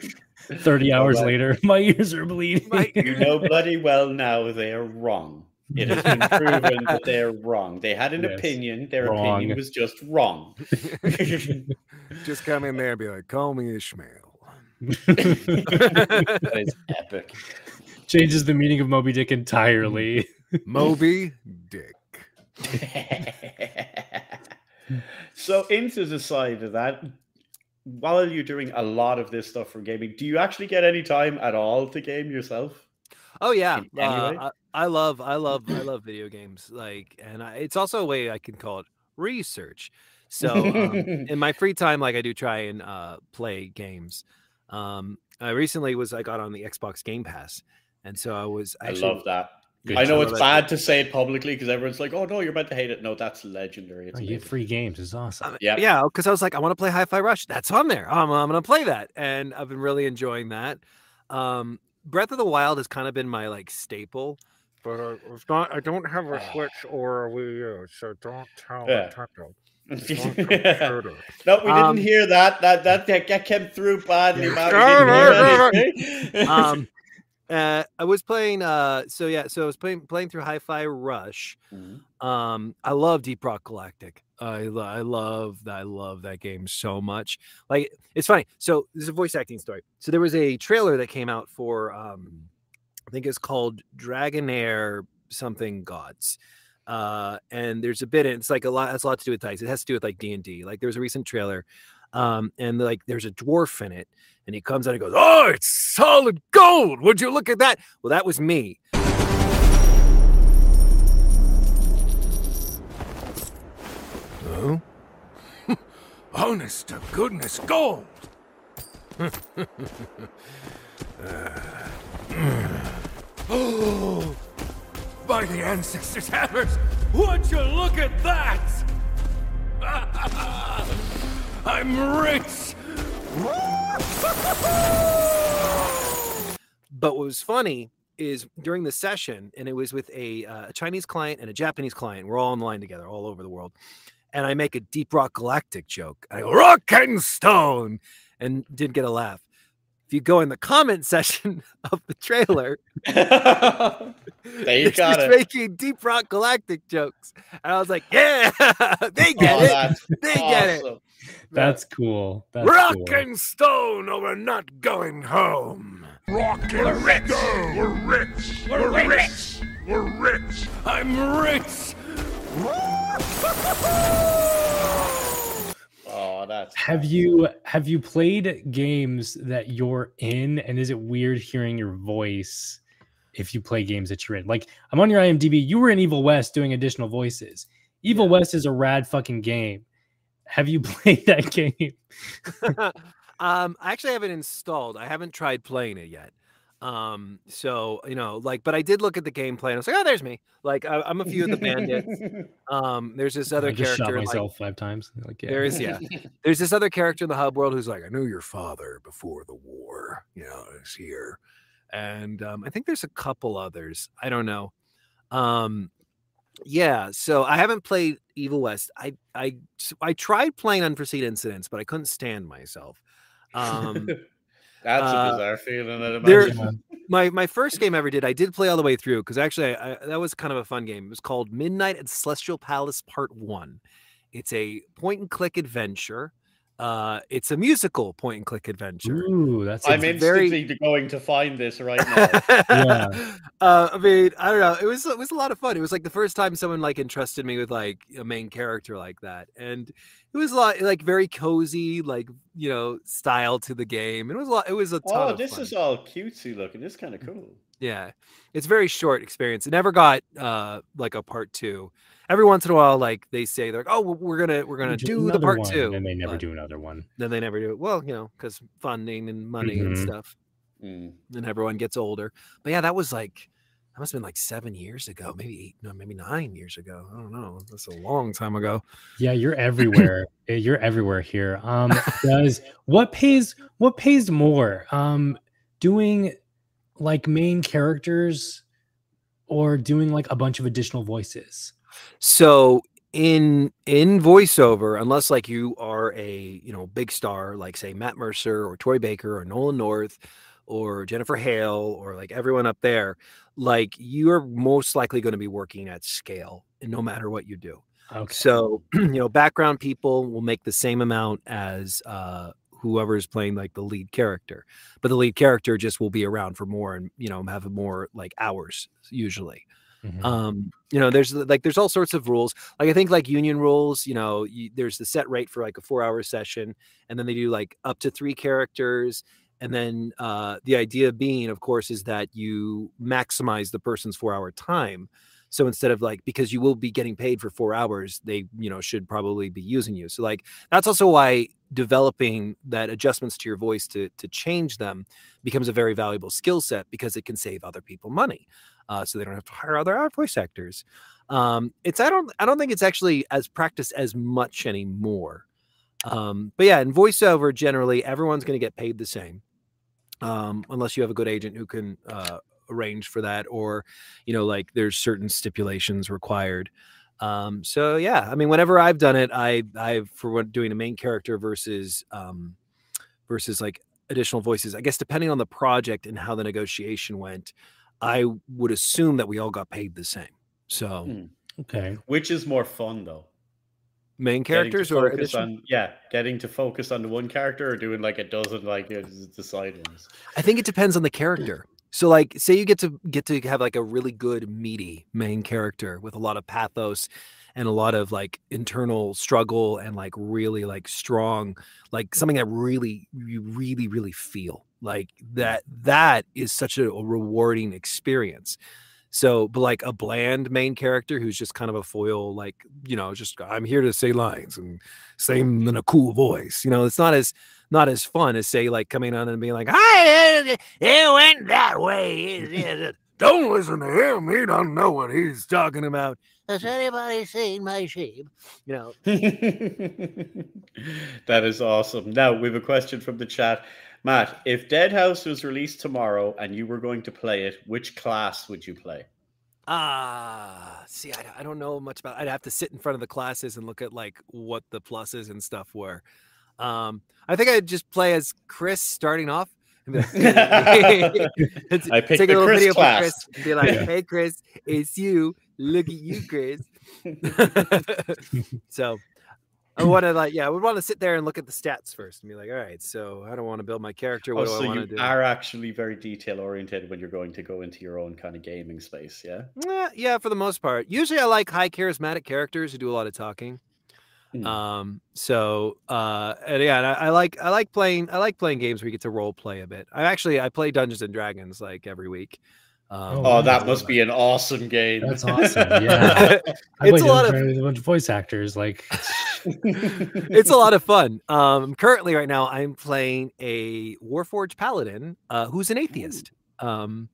30 hours right. later, [LAUGHS] my ears are bleeding. You know bloody well now they're wrong. It has been proven that they're wrong. They had an Yes. opinion. Their Wrong. opinion was just wrong. Just come in there and be like, call me Ishmael. that is epic. Changes the meaning of Moby Dick entirely. Moby Dick. So into the side of that, while you're doing a lot of this stuff for gaming, do you actually get any time at all to game yourself? oh yeah uh. I, I love i love i love video games like and I, it's also a way i can call it research so um, [LAUGHS] in my free time like i do try and uh play games um i recently was i got on the xbox game pass and so i was I actually love that. Good I know it's I love bad to say it publicly because everyone's like, "Oh no, you're about to hate it." No, that's legendary. It's Oh, you get free games. It's awesome. Yeah. yeah because i was like i want to play hi-fi rush that's on there i'm, I'm gonna play that and i've been really enjoying that um breath of the wild has kind of been my like staple But uh, it's not, I don't have a Switch or a Wii U, so don't tell Yeah. Nintendo. [LAUGHS] no, we Um, didn't hear that. That that that, that came through badly. man. We didn't hear [LAUGHS] anything. um uh, I was playing uh so yeah, so I was playing playing through Hi-Fi Rush. Mhm. Um I love Deep Rock Galactic. I lo- I love that I love that game so much. Like it's funny. So this is a voice acting story. So there was a trailer that came out for um I think it's called Dragonair something gods. Uh, and there's a bit, it's like a lot, has a lot to do with dice. It has to do with like D and D. Like there was a recent trailer, um, and like there's a dwarf in it, and he comes out and goes, "Oh, it's solid gold! Would you look at that?" Well, that was me. Oh? [LAUGHS] Honest to goodness gold! oh, [LAUGHS] by the ancestors' hammers, would you look at that? [LAUGHS] I'm rich! But what was funny is during the session, and it was with a, uh, a Chinese client and a Japanese client. We're all on the line together, all over the world. And I make a Deep Rock Galactic joke. I go, Rock and Stone! And didn't get a laugh. If you go in the comment [LAUGHS] section of the trailer, [LAUGHS] There you got it. making Deep Rock Galactic jokes. And I was like, yeah, [LAUGHS] they oh, get Oh, it. that's They get it. awesome. That's cool. That's Rock cool. and Stone, or we're not going home. Rock and we're rich. We're rich. We're, rich. We're rich. I'm rich. Oh, that's Have you have you played games that you're in, and is it weird hearing your voice if you play games that you're in? Like I'm on your IMDb, you were in Evil West doing additional voices. Evil West is a rad fucking game. Have you [LAUGHS] played that game? [LAUGHS] um, I actually haven't installed. I haven't tried playing it yet. Um, so you know, like, but I did look at the gameplay and I was like, oh, there's me. Like, I, I'm a few of the bandits. [LAUGHS] Um, there's this other I just shot character. like- myself five times. Like yeah. there is, yeah. [LAUGHS] There's this other character in the hub world who's like, I knew your father before the war. You know, is here, and um, I think there's a couple others. I don't know. Um, yeah. So I haven't played Evil West. I I I tried playing Unforeseen Incidents, but I couldn't stand myself. [LAUGHS] Um, That's uh, a bizarre feeling. I'd there, my my first game I ever did, I did play all the way through because actually I, I, that was kind of a fun game. It was called Midnight at Celestial Palace Part One. It's a point and click adventure. Uh, it's a musical point and click adventure. Ooh, that's I'm it's very- going to find this right [LAUGHS] now. Yeah. [LAUGHS] uh, I mean, I don't know. It was it was a lot of fun. It was like the first time someone like entrusted me with like a main character like that, and it was a lot like very cozy, like you know, style to the game. It was a lot. It was a ton oh, of this fun. is all cutesy looking. This is kind of cool. Yeah. It's very short experience. It never got uh like a part two. Every once in a while, like they say they're like, oh, we're gonna we're gonna Do do the part one, two. and they never but do another one. Then they never do it. Well, you know, because funding and money and Mhm. stuff. Mm. And everyone gets older. But yeah, that was like that must have been like seven years ago, maybe eight, no, maybe nine years ago. I don't know. That's a long time ago. Yeah, you're [LAUGHS] everywhere. Uh, you're everywhere here. Um, does what pays what pays more? Um, doing like main characters or doing like a bunch of additional voices? So in in voiceover, unless like you are a you know big star like say Matt Mercer or Troy Baker or Nolan North or Jennifer Hale or like everyone up there, like you're most likely going to be working at scale, and no matter what you do. Okay. So [CLEARS THROAT] you know background people will make the same amount as uh, whoever is playing like the lead character, but the lead character just will be around for more and you know have more like hours usually Mhm. um you know there's like there's all sorts of rules like i think like union rules you know you, there's the set rate for like a four hour session and then they do like up to three characters and then uh the idea being of course is that you maximize the person's four hour time so instead of like because you will be getting paid for four hours they you know should probably be using you so like that's also why developing that adjustments to your voice to to change them becomes a very valuable skill set because it can save other people money uh, so they don't have to hire other voice actors. Um, it's I don't I don't think it's actually as practiced as much anymore. Um, but yeah, in voiceover, generally everyone's going to get paid the same, um, unless you have a good agent who can uh, arrange for that, or you know, like there's certain stipulations required. Um, so yeah, I mean, whenever I've done it, I I've for what doing a main character versus um, versus like additional voices. I guess depending on the project and how the negotiation went, I would assume that we all got paid the same. So Hmm. Okay. Which is more fun though? main characters or on yeah, getting to focus on the one character or doing like a dozen like uh, the side ones. I think it depends on the character. So like say you get to get to have like a really good meaty main character with a lot of pathos and a lot of like internal struggle and like really like strong like something that really you really really feel like that that is such a, a rewarding experience so but like a bland main character who's just kind of a foil like you know just i'm here to say lines and say them in a cool voice you know it's not as not as fun as say like coming on and being like hi [LAUGHS] it went that way [LAUGHS] don't listen to him he don't know what he's talking about Has anybody seen my sheep? you know [LAUGHS] that is awesome. Now we have a question from the chat. Matt, if Deadhaus was released tomorrow and you were going to play it, which class would you play? Ah, see, I, I don't know much about. I'd have to sit in front of the classes and look at like what the pluses and stuff were. Um, I think I'd just play as Chris starting off. and be like, [LAUGHS] [LAUGHS] It's- I picked take a little Chris video class. for Chris and be like, Yeah. "Hey, Chris, it's you. Look at you, Chris." [LAUGHS] so I [CLEARS THROAT] want to like, yeah, I would want to sit there and look at the stats first and be like, "All right, so I don't want to build my character. Oh, What do so I want you to do?" are actually very detail oriented when you're going to go into your own kind of gaming space, yeah? Eh, yeah, for the most part. Usually, I like high charismatic characters who do a lot of talking. Hmm. Um, so uh, and yeah, and I, I like I like playing I like playing games where you get to role play a bit. I actually I play Dungeons and Dragons like every week. Um, Oh, that must be an awesome game. That's [LAUGHS] awesome. Yeah, [LAUGHS] It's a lot of- and Dragons with a bunch of voice actors. Like, [LAUGHS] it's a lot of fun. Um, currently, right now, I'm playing a Warforged Paladin uh, who's an atheist. Um,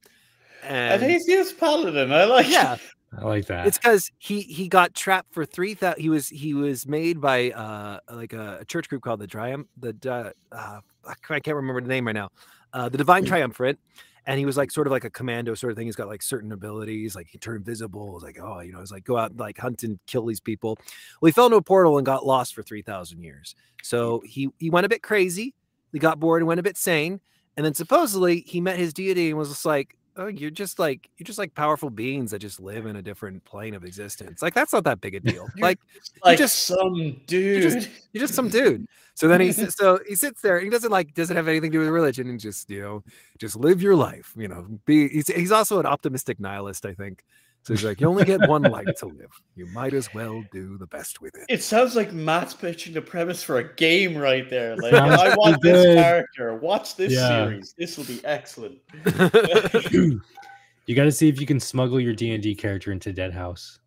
and An atheist paladin. I like. yeah, I like that. It's because he he got trapped for three thousand. He was he was made by uh like a, a church group called the Triumph. The Di- uh, I I can't remember the name right now. Uh, the Divine Triumvirate, and he was like sort of like a commando sort of thing. He's got like certain abilities, like he turned invisible. Was like oh, you know, it's like go out and like hunt and kill these people. Well, he fell into a portal and got lost for three thousand years. So he he went a bit crazy. He got bored and went a bit sane. And then supposedly he met his deity and was just like, "Oh, you're just like you're just like powerful beings that just live in a different plane of existence. Like that's not that big a [LAUGHS] deal. like Like you're just some you're dude. just, you're just some dude." So then he [LAUGHS] so he sits there. And he doesn't like doesn't have anything to do with religion and just you know just live your life. You know, be he's he's also an optimistic nihilist. I think. So he's like, you only get one life to live. You might as well do the best with it. It sounds like Matt's pitching the premise for a game right there. Like, I want this good. character. Watch this Yeah. series. This will be excellent. [LAUGHS] you got to see if you can smuggle your D and D character into Deadhaus.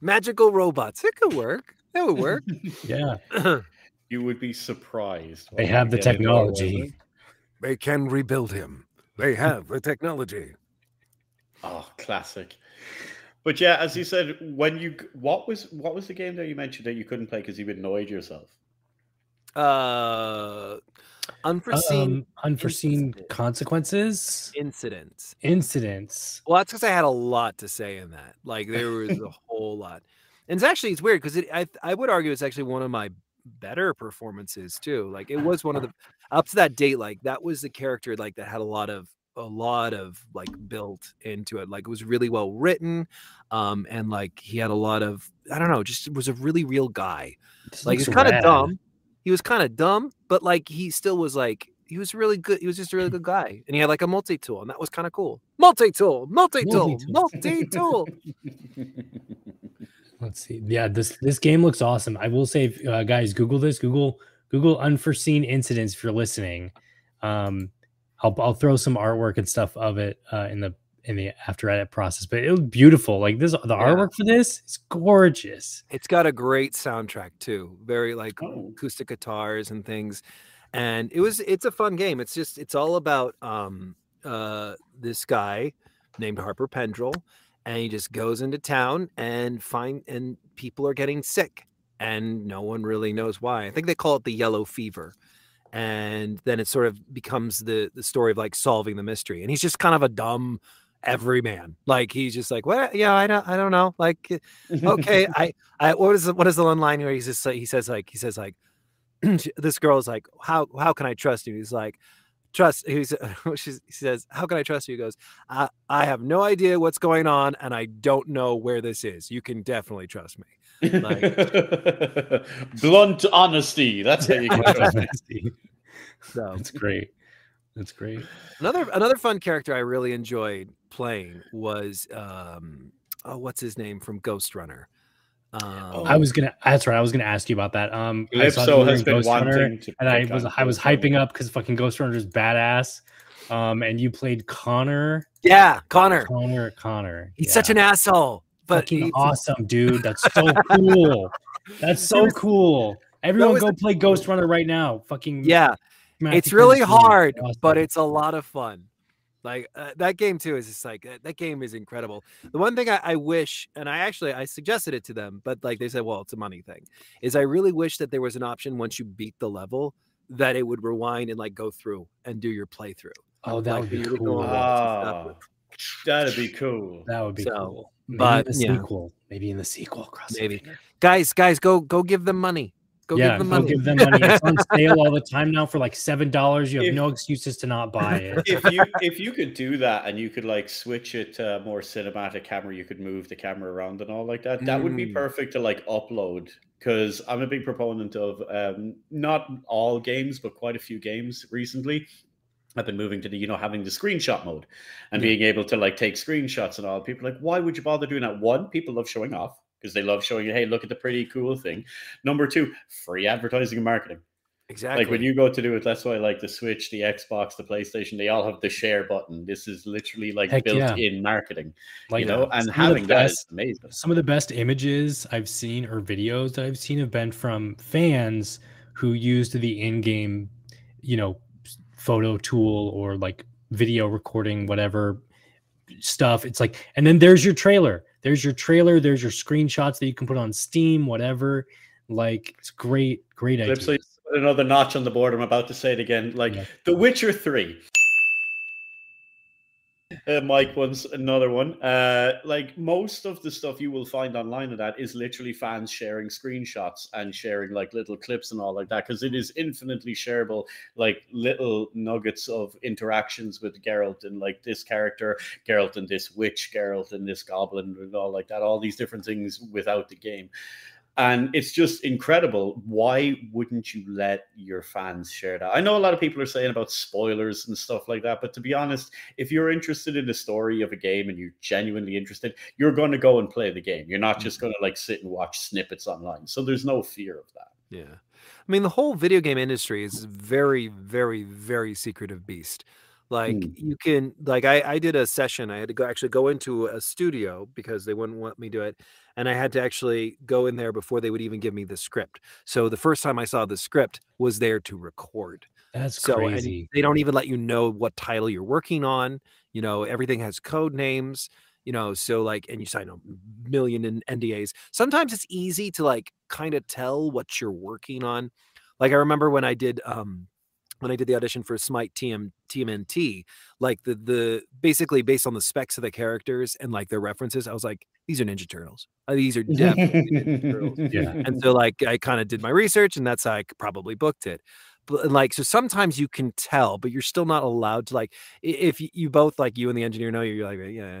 Magical robots. It could work. That would work. [LAUGHS] Yeah, [CLEARS THROAT] You would be surprised. they have the get in War technology. They can rebuild him. They have the technology. Oh, classic. But yeah, as you said, when you what was what was the game that you mentioned that you couldn't play because you annoyed yourself? uh, unforeseen Um, unforeseen consequences, incidents. incidents. Well, that's because I had a lot to say in that. Like there was a [LAUGHS] whole lot, and it's actually it's weird because it I I would argue it's actually one of my better performances too. Like it was one of the up to that date. Like that was the character like that had a lot of a lot of like built into it. Like it was really well written, um, and like he had a lot of I don't know, just was a really real guy. This Like he's kind of dumb. He was kind of dumb, but like he still was like he was really good. He was just a really [LAUGHS] good guy, and he had like a multi tool, and that was kind of cool. Multi tool, multi tool, multi tool. [LAUGHS] Let's see. Yeah, this this game looks awesome. I will say, uh, guys, Google this. Google Google unforeseen incidents if you're listening. Um, I'll I'll throw some artwork and stuff of it uh, in the in the after edit process. But it was beautiful. Like this, the artwork for this is gorgeous. It's got a great soundtrack too. Very like Oh. acoustic guitars and things. And it was it's a fun game. It's just it's all about um uh this guy named Harper Pendrell and he just goes into town and find and people are getting sick and no one really knows why. I think they call it the yellow fever. And then it sort of becomes the the story of like solving the mystery. And he's just kind of a dumb everyman. Like he's just like, well, yeah, I don't I don't know. Like eh, okay, [LAUGHS] I, I, what is the, what is the one line where he's just like, he says like, he says like, [CLEARS THROAT] this girl is like, how, how can I trust you? He's like, trust. He's, [LAUGHS] she's, he says, how can I trust you? He goes, I, I have no idea what's going on, and I don't know where this is. You can definitely trust me. [LAUGHS] Blunt honesty. That's how you get [LAUGHS] trust. So It's great. That's great. Another another fun character I really enjoyed playing was um oh what's his name from Ghostrunner. Um, I was gonna. That's right. I was gonna ask you about that. Um, I saw that Calypso you were has in been Ghostrunner, wanting to and I was I was hyping up because fucking Ghostrunner is badass. Um, and you played Connor. Yeah, Connor. Connor. Connor. He's such an asshole, but fucking he's- awesome, dude. That's so [LAUGHS] cool. That's so cool. Everyone, go the- play Ghostrunner right now. Fucking Yeah, Matthew it's really hard, Awesome. but it's a lot of fun. Like uh, that game too is just like uh, that game is incredible. The one thing I, I wish, and I actually I suggested it to them, but like they said, well, it's a money thing. Is I really wish that there was an option once you beat the level that it would rewind and like go through and do your playthrough. Oh, that Like, would be you would go cool. over all the stuff with- that'd be cool. That would be So, cool. Maybe but, in the yeah. sequel. Maybe in the sequel. Cross Maybe, guys, guys, go go give them money. Go yeah, give them go money. give them money. It's on [LAUGHS] sale all the time now for like seven dollars. You have If- no excuses to not buy it. [LAUGHS] if you if you could do that and you could like switch it to a more cinematic camera, you could move the camera around and all like that. That would be Mm. perfect to like upload because I'm a big proponent of um, not all games, but quite a few games recently. I've been moving to the, you know, having the screenshot mode and Yeah. being able to like take screenshots and all. People are like, why would you bother doing that? One, people love showing off because they love showing you, hey, look at the pretty cool thing. Number two, free advertising and marketing. Exactly. Like when you go to do it, that's why like the Switch, the Xbox, the PlayStation, they all have the share button. This is literally like Heck yeah. built-in marketing. Like you know, and some of the having that is best- amazing. Some of the best images I've seen or videos that I've seen have been from fans who used the in-game, you know, photo tool or like video recording, whatever stuff. It's like, and then there's your trailer. There's your trailer. There's your screenshots that you can put on Steam, whatever. Like it's great, great idea. Flip another notch on the board. I'm about to say it again. Like The Witcher 3. Uh, Mike wants another one. Uh, like most of the stuff you will find online of that is literally fans sharing screenshots and sharing like little clips and all like that because it is infinitely shareable, like little nuggets of interactions with Geralt and like this character, Geralt and this witch, Geralt and this goblin and all like that. All these different things without the game. And it's just incredible. Why wouldn't you let your fans share that? I know a lot of people are saying about spoilers and stuff like that, but to be honest, if you're interested in the story of a game and you're genuinely interested, you're going to go and play the game. You're not just mm-hmm. going to like sit and watch snippets online. So there's no fear of that. Yeah. I mean, the whole video game industry is very, very, very secretive beast. Like Hmm. you can, like I, I did a session. I had to go actually go into a studio because they wouldn't want me to do it, and I had to actually go in there before they would even give me the script. So the first time I saw the script was there to record. That's so crazy. they don't even let you know what title you're working on. You know, everything has code names. You know, so like, and you sign a million in NDAs. Sometimes it's easy to like kind of tell what you're working on. Like I remember when I did um when I did the audition for Smite TM TMNT, like the the basically based on the specs of the characters and like their references, I was like, these are Ninja Turtles. Uh, these are [LAUGHS] definitely Ninja Turtles. Yeah. And so like I kind of did my research and that's how I probably booked it. But like so sometimes you can tell, but you're still not allowed to like if you both like you and the engineer know you're like yeah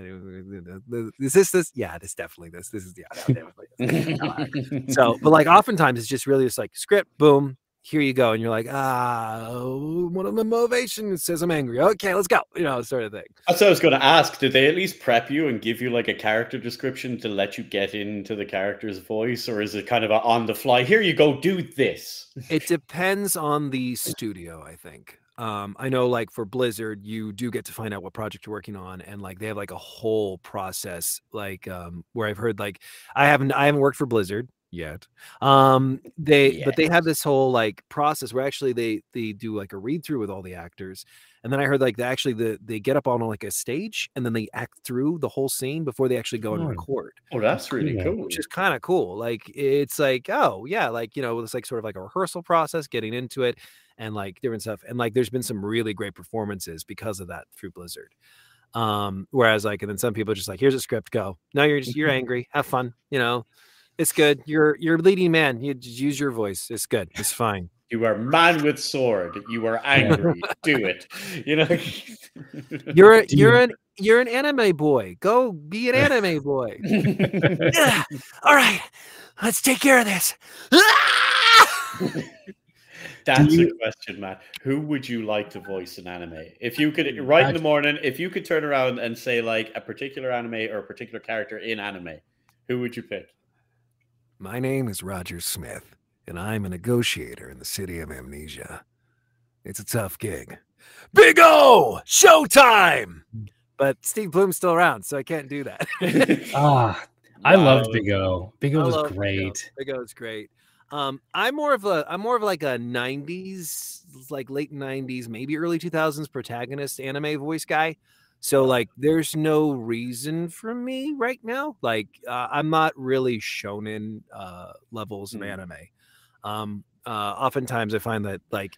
is this this yeah this definitely this this is yeah no, definitely this. [LAUGHS] so but like oftentimes it's just really just like script boom here you go and you're like ah one of my motivations says I'm angry okay let's go you know sort of thing That's what I was going to ask. Did they at least prep you and give you like a character description to let you get into the character's voice, or is it kind of a on the fly? Here you go, do this. it depends on the studio i think um i know like for blizzard you do get to find out what project you're working on and like they have like a whole process like um where i've heard like i haven't i haven't worked for blizzard yet um they but they have this whole like process where actually they they do like a read through with all the actors and then i heard like they actually the they get up on like a stage and then they act through the whole scene before they actually go and record Oh, that's really Yeah. cool. which is kind of cool. Like it's like, oh yeah, like you know, it's like sort of like a rehearsal process, getting into it, and like different stuff. And like, there's been some really great performances because of that through Blizzard. Um, whereas like, and then some people are just like, here's a script, go. No, you're just you're [LAUGHS] angry, have fun, you know. It's good. You're you're leading man. You use your voice. It's good. It's fine. You are man with sword. You are angry. do it. [LAUGHS] You know. [LAUGHS] You're a, you're an you're an anime boy. Go be an anime boy. [LAUGHS] Yeah. All right, let's take care of this. That's you- the question, Matt. Who would you like to voice in anime? If you could, right in the morning, if you could turn around and say like a particular anime or a particular character in anime, who would you pick? My name is Roger Smith, and I'm a negotiator in the city of Amnesia. It's a tough gig. Big O! Showtime! But Steve Blum's still around, so I can't do that. [LAUGHS] [LAUGHS] Ah, I loved Big O. Big O I was love Big O. great. Big O is great. Um, I'm more of a I'm more of like a '90s, like late '90s, maybe early 2000s protagonist anime voice guy. So like, there's no reason for me right now. Like, uh, I'm not really shonen uh, levels of Mm. anime. Um, uh, oftentimes, I find that like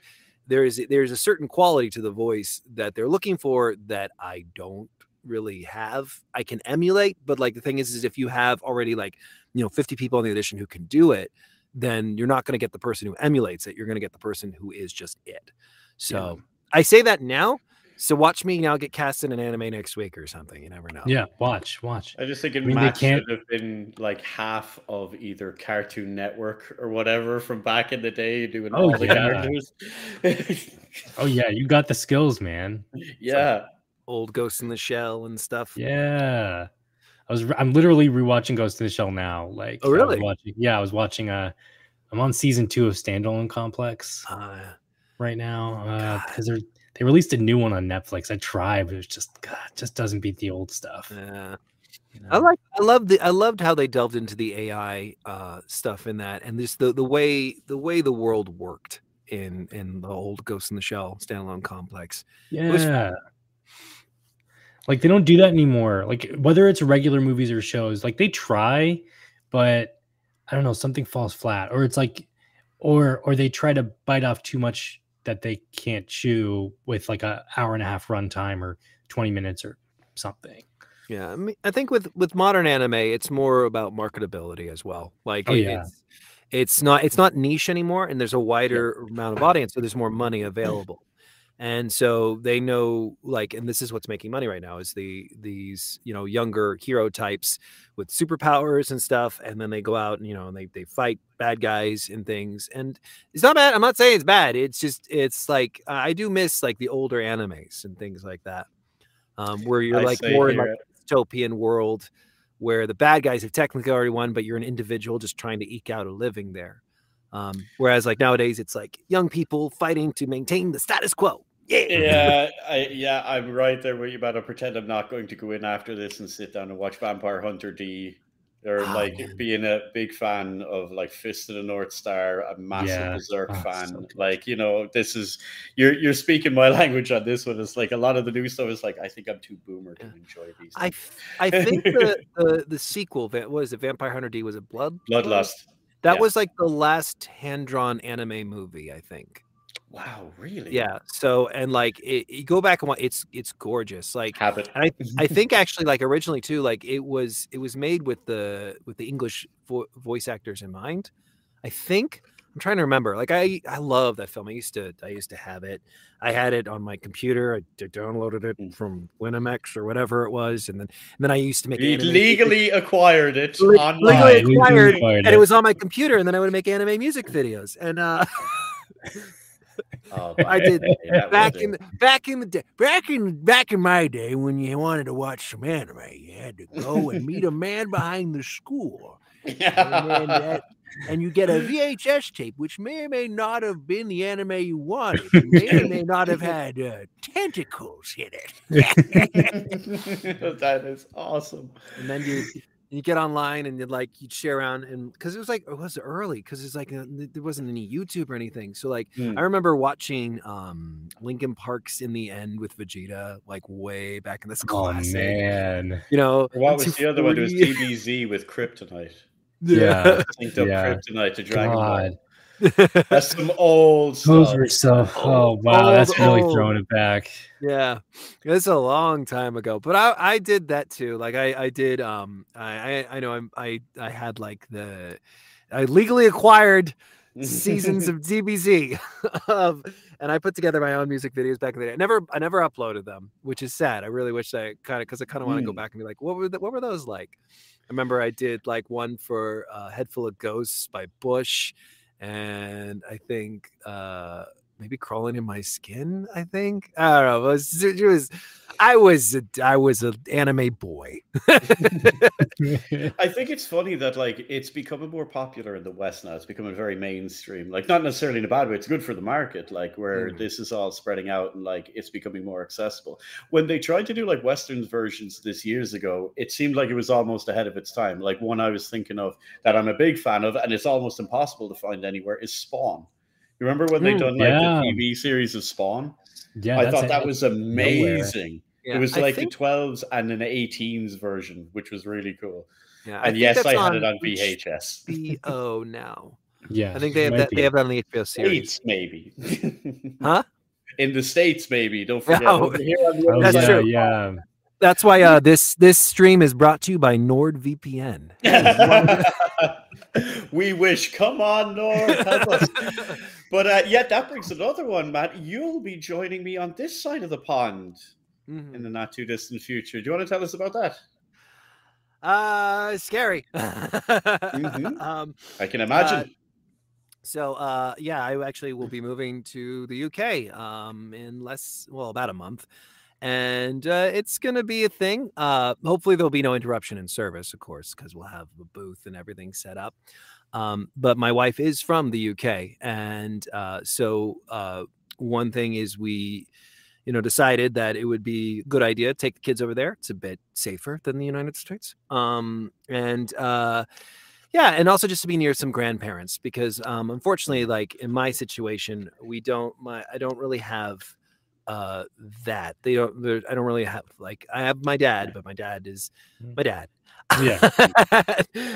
there is there's a certain quality to the voice that they're looking for that I don't really have. I can emulate, but like the thing is, is if you have already like you know 50 people in the audition who can do it, then you're not going to get the person who emulates it. You're going to get the person who is just it. So I say that now. So watch me now get cast in an anime next week or something. You never know. Yeah, watch, watch. I just think it I mean, they can't- should have been like half of either Cartoon Network or whatever from back in the day, doing Oh, all the yeah. characters. [LAUGHS] Oh yeah, you got the skills, man. yeah. Old Ghost in the Shell and stuff. Yeah. I was I'm literally rewatching Ghost in the Shell now. Like Oh, I really? watching, yeah, I was watching uh I'm on season two of Standalone Complex Uh, right now. Uh because they're they released a new one on Netflix. I tried, but it's just God, it just doesn't beat the old stuff. Yeah. I like I love the I loved how they delved into the AI uh stuff in that and just the the way the way the world worked in in the old Ghost in the Shell standalone complex. Yeah. Like they don't do that anymore. Like whether it's regular movies or shows, like they try, but I don't know, something falls flat. Or it's like or or they try to bite off too much that they can't chew with like a hour and a half runtime or 20 minutes or something. Yeah, I mean, I think with with modern anime, it's more about marketability as well. Like, Oh, it- yeah. it's it's not it's not niche anymore, and there's a wider amount of audience, so there's more money available, and so they know like, and this is what's making money right now is the these you know younger hero types with superpowers and stuff, and then they go out and you know and they they fight bad guys and things, and it's not bad. I'm not saying it's bad. It's just it's like I do miss like the older animes and things like that, um, where you're I like more in like dystopian world where the bad guys have technically already won, but you're an individual just trying to eke out a living there. Um, whereas like nowadays, it's like young people fighting to maintain the status quo. Yeah. Yeah, [LAUGHS] I, yeah, I'm right there with you, but I pretend I'm not going to go in after this and sit down and watch Vampire Hunter D, or Oh, like man. being a big fan of like Fist of the North Star, a massive Yeah. Berserk Oh, fan. so like you know, this is you're you're speaking my [LAUGHS] language on this one. It's like a lot of the new stuff is like I think I'm too boomer to enjoy these. I things. I think the, [LAUGHS] the the sequel, va- what is it, Vampire Hunter D? Was it Blood? Bloodlust. That yeah. was like the last hand drawn anime movie, I think. Wow, really? Yeah. So and like it, you go back and watch, it's it's gorgeous. Like Habit. I [LAUGHS] I think actually like originally too like it was it was made with the with the English vo- voice actors in mind. I think I'm trying to remember. Like I I love that film. I used to I used to have it. I had it on my computer. I d- downloaded it from WinMX or whatever it was, and then and then I used to make You anime- legally [LAUGHS] acquired it Le- online. legally legally acquired, acquired and it. it was on my computer, and then I would make anime music videos, and uh, Oh, [LAUGHS] I did yeah, back in the, back in the day, back in back in my day when you wanted to watch some anime, you had to go and meet a man behind the school, [LAUGHS] and, then that- and you get a [LAUGHS] VHS tape, which may or may not have been the anime you wanted, It may or may not have [LAUGHS] had uh, tentacles in it, [LAUGHS] that is awesome. and then you you get online and you'd like you'd share around and because it was like it was early because it's like uh, there wasn't any YouTube or anything. So like Mm. I remember watching um Linkin Park's in the end with Vegeta like way back in this Oh classic. man. You know, What was the other one? It was 240. DBZ with Kryptonite. Yeah. Synced [LAUGHS] up Yeah. Kryptonite to Dragon Ball. [LAUGHS] That's some old Those stuff. were so oh Old, wow, that's old, really old. throwing it back. Yeah, it's a long time ago, but I I did that too. Like I I did um I I, I know I'm, I I had like the I legally acquired seasons of DBZ [LAUGHS] of and I put together my own music videos back in the day. I never I never uploaded them, which is sad. I really wish I kind of because I kind of want to go Mm. back and be like, what were the, what were those like? I remember I did like one for uh, Head Full of Ghosts by Bush, and I think uh, maybe crawling in my skin. I think I don't know. It was, it was I was a, I was an anime boy. [LAUGHS] [LAUGHS] I think it's funny that like it's becoming more popular in the West now. It's becoming very mainstream. Like not necessarily in a bad way. It's good for the market. Like where Mm. this is all spreading out and like it's becoming more accessible. When they tried to do like Western versions this years ago, it seemed like it was almost ahead of its time. Like one I was thinking of that I'm a big fan of, and it's almost impossible to find anywhere is Spawn. You remember when they Mm, done like yeah. the TV series of Spawn? Yeah, I thought that was amazing. Yeah, it was I like think- the 12s and an 18s version, which was really cool. Yeah, and think yes, I had it on on VHS. HBO now. Yeah, I think they have that. be. They have that on the HBO series. States, maybe. [LAUGHS] Huh? In the States, maybe. Don't [LAUGHS] forget. Oh, over here on the Oh, That's yeah, true. yeah. That's why uh, this this stream is brought to you by NordVPN. [LAUGHS] we wish. Come on, Nord. But uh, yeah, that brings another one, Matt. You'll be joining me on this side of the pond Mhm. in the not too distant future. Do you want to tell us about that? Uh, scary. [LAUGHS] Mhm. um, I can imagine. Uh, so uh, yeah, I actually will be moving to the UK um, in less, well, about a month, and uh, it's gonna be a thing. Uh, hopefully, there'll be no interruption in service, of course, because we'll have a booth and everything set up. Um, but my wife is from the UK, and uh, so uh, one thing is we, you know, decided that it would be a good idea to take the kids over there. It's a bit safer than the United States. Um, and uh, yeah, and also just to be near some grandparents because um, unfortunately, like in my situation, we don't. My I don't really have uh that they don't i don't really have like i have my dad but my dad is my dad Yeah. [LAUGHS]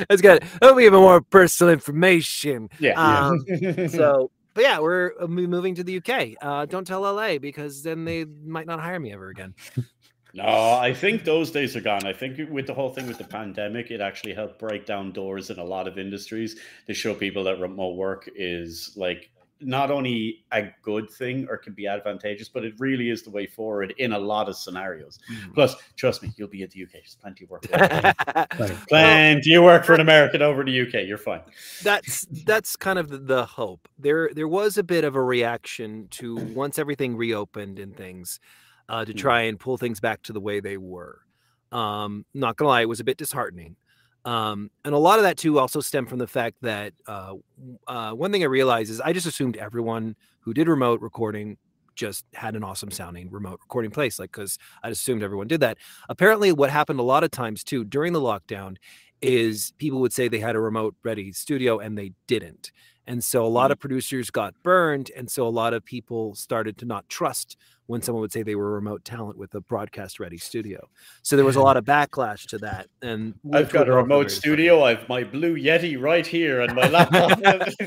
that's good that'll be even more personal information Yeah. um, [LAUGHS] so but yeah we're uh, moving to the uk uh don't tell la because then they might not hire me ever again No, I think those days are gone. I think with the whole thing with the pandemic, it actually helped break down doors in a lot of industries to show people that remote work is like not only a good thing or can be advantageous, but it really is the way forward in a lot of scenarios. Plus, trust me, you'll be at the UK. There's plenty of work. Funny. [LAUGHS] plenty of work for an American over in the UK. You're fine. that's that's kind of the, the hope. There there was a bit of a reaction to once everything reopened and things uh, to try and pull things back to the way they were. Um, not gonna lie, it was a bit disheartening. Um, and a lot of that too also stemmed from the fact that uh, uh, one thing I realized is I just assumed everyone who did remote recording just had an awesome sounding remote recording place, like because I assumed everyone did that. Apparently, what happened a lot of times too during the lockdown is people would say they had a remote ready studio and they didn't. And so a lot of producers got burned. And so a lot of people started to not trust when someone would say they were a remote talent with a broadcast ready studio. So there was a lot of backlash to that. And I've got a remote very studio. I've my Blue Yeti right here and my laptop. [LAUGHS]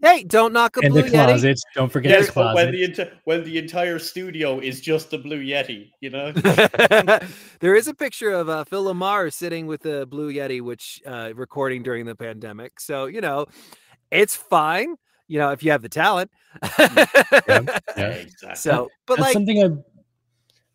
Hey, don't knock a And blue the Yeti. closet. Don't forget yes, the but when the enti- when the entire studio is just the Blue Yeti, you know. [LAUGHS] there is a picture of uh, Phil LaMarr sitting with the Blue Yeti, which uh, recording during the pandemic. So you know, it's fine. You know, if you have the talent. yeah. exactly. [LAUGHS] So, but That's like, something I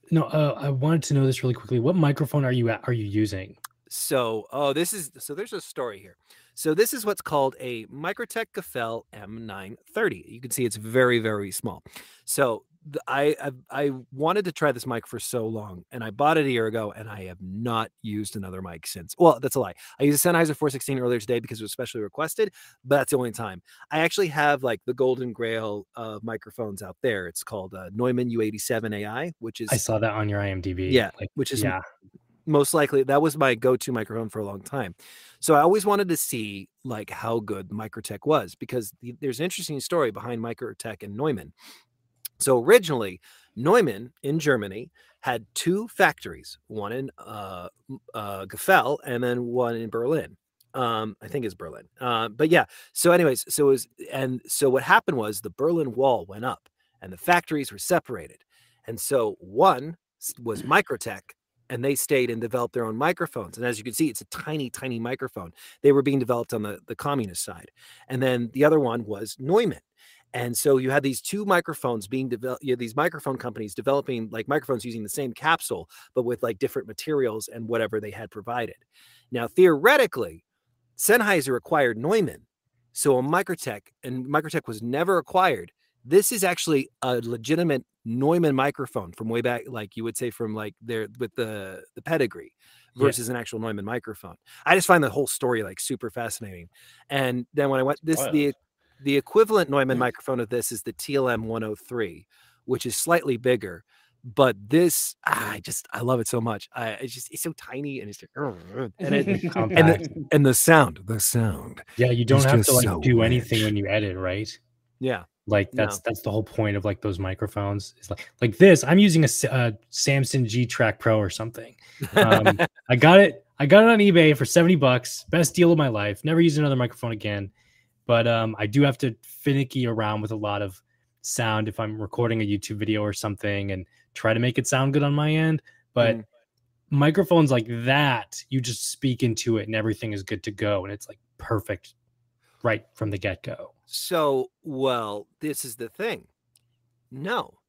no, uh, I wanted to know this really quickly. What microphone are you at, are you using? so oh, this is so. There's a story here. So this is what's called a Microtech Gefell M930. You can see it's very very small. So the, I, I I wanted to try this mic for so long, and I bought it a year ago, and I have not used another mic since. Well, that's a lie. I used a Sennheiser 416 earlier today because it was specially requested, but that's the only time. I actually have like the golden grail of microphones out there. It's called uh, Neumann U87 AI, which is I saw that on your IMDb. yeah, like, which is yeah. most likely that was my go-to microphone for a long time. So I always wanted to see like how good Microtech was because the, there's an interesting story behind Microtech and Neumann. So originally, Neumann in Germany had two factories, one in uh, uh, Gefell and then one in Berlin. Um, I think it's Berlin. Uh, but yeah. So, anyways, so it was, and so what happened was the Berlin Wall went up, and the factories were separated, and so one was [LAUGHS] Microtech, and they stayed and developed their own microphones. And as you can see, it's a tiny, tiny microphone. They were being developed on the the communist side, and then the other one was Neumann. And so you had these two microphones being developed, you had these microphone companies developing like microphones using the same capsule, but with like different materials and whatever they had provided. Now, theoretically, Sennheiser acquired Neumann. So a Microtech, and Microtech was never acquired. This is actually a legitimate Neumann microphone from way back, like you would say from like there with the the pedigree Yeah. versus an actual Neumann microphone. I just find the whole story like super fascinating. And then when I went this the the equivalent Neumann microphone of this is the TLM 103, which is slightly bigger. But this, ah, I just I love it so much. I it's just it's so tiny and it's just, and it and [LAUGHS] the, and the sound, the sound. Yeah, you don't have to like so do rich. anything when you edit, right? Yeah. Like No. that's that's the whole point of like those microphones. It's like like this. I'm using a, Samson G Track Pro or something. Um, [LAUGHS] I got it. I got it on eBay for seventy bucks. Best deal of my life. Never use another microphone again. But um, I do have to finicky around with a lot of sound if I'm recording a YouTube video or something, and try to make it sound good on my end. But Mm. microphones like that, you just speak into it, and everything is good to go, and it's like perfect right from the get go. So, well, this is the thing. No,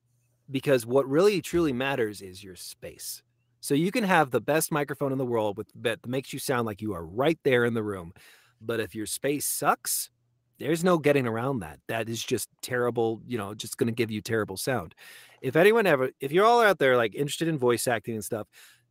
because what really truly matters is your space. So you can have the best microphone in the world with that makes you sound like you are right there in the room. But if your space sucks, there's no getting around that. That is just terrible, you know, just going to give you terrible sound. If anyone ever, if you're all out there like interested in voice acting and stuff,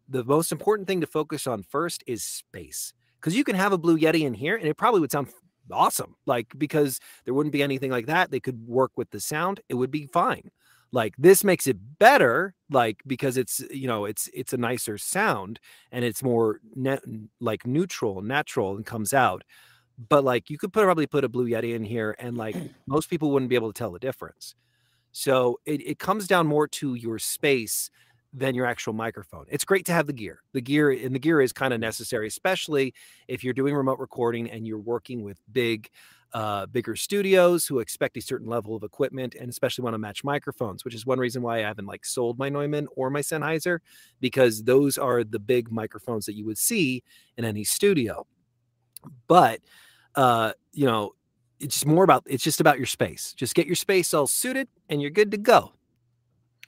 the most important thing to focus on first is space. Because you can have a Blue Yeti in here and it probably would sound awesome. Like, because there wouldn't be anything like that. They could work with the sound, it would be fine. Like this makes it better, like because it's you know it's it's a nicer sound and it's more net like neutral, natural, and comes out. But like you could probably put a Blue Yeti in here, and like [CLEARS THROAT] most people wouldn't be able to tell the difference. So it, it comes down more to your space than your actual microphone. It's great to have the gear. The gear and the gear is kind of necessary, especially if you're doing remote recording and you're working with big, uh, bigger studios who expect a certain level of equipment and especially want to match microphones, which is one reason why I haven't like sold my Neumann or my Sennheiser because those are the big microphones that you would see in any studio. But uh, you know, it's just more about it's just about your space. Just get your space all suited and you're good to go.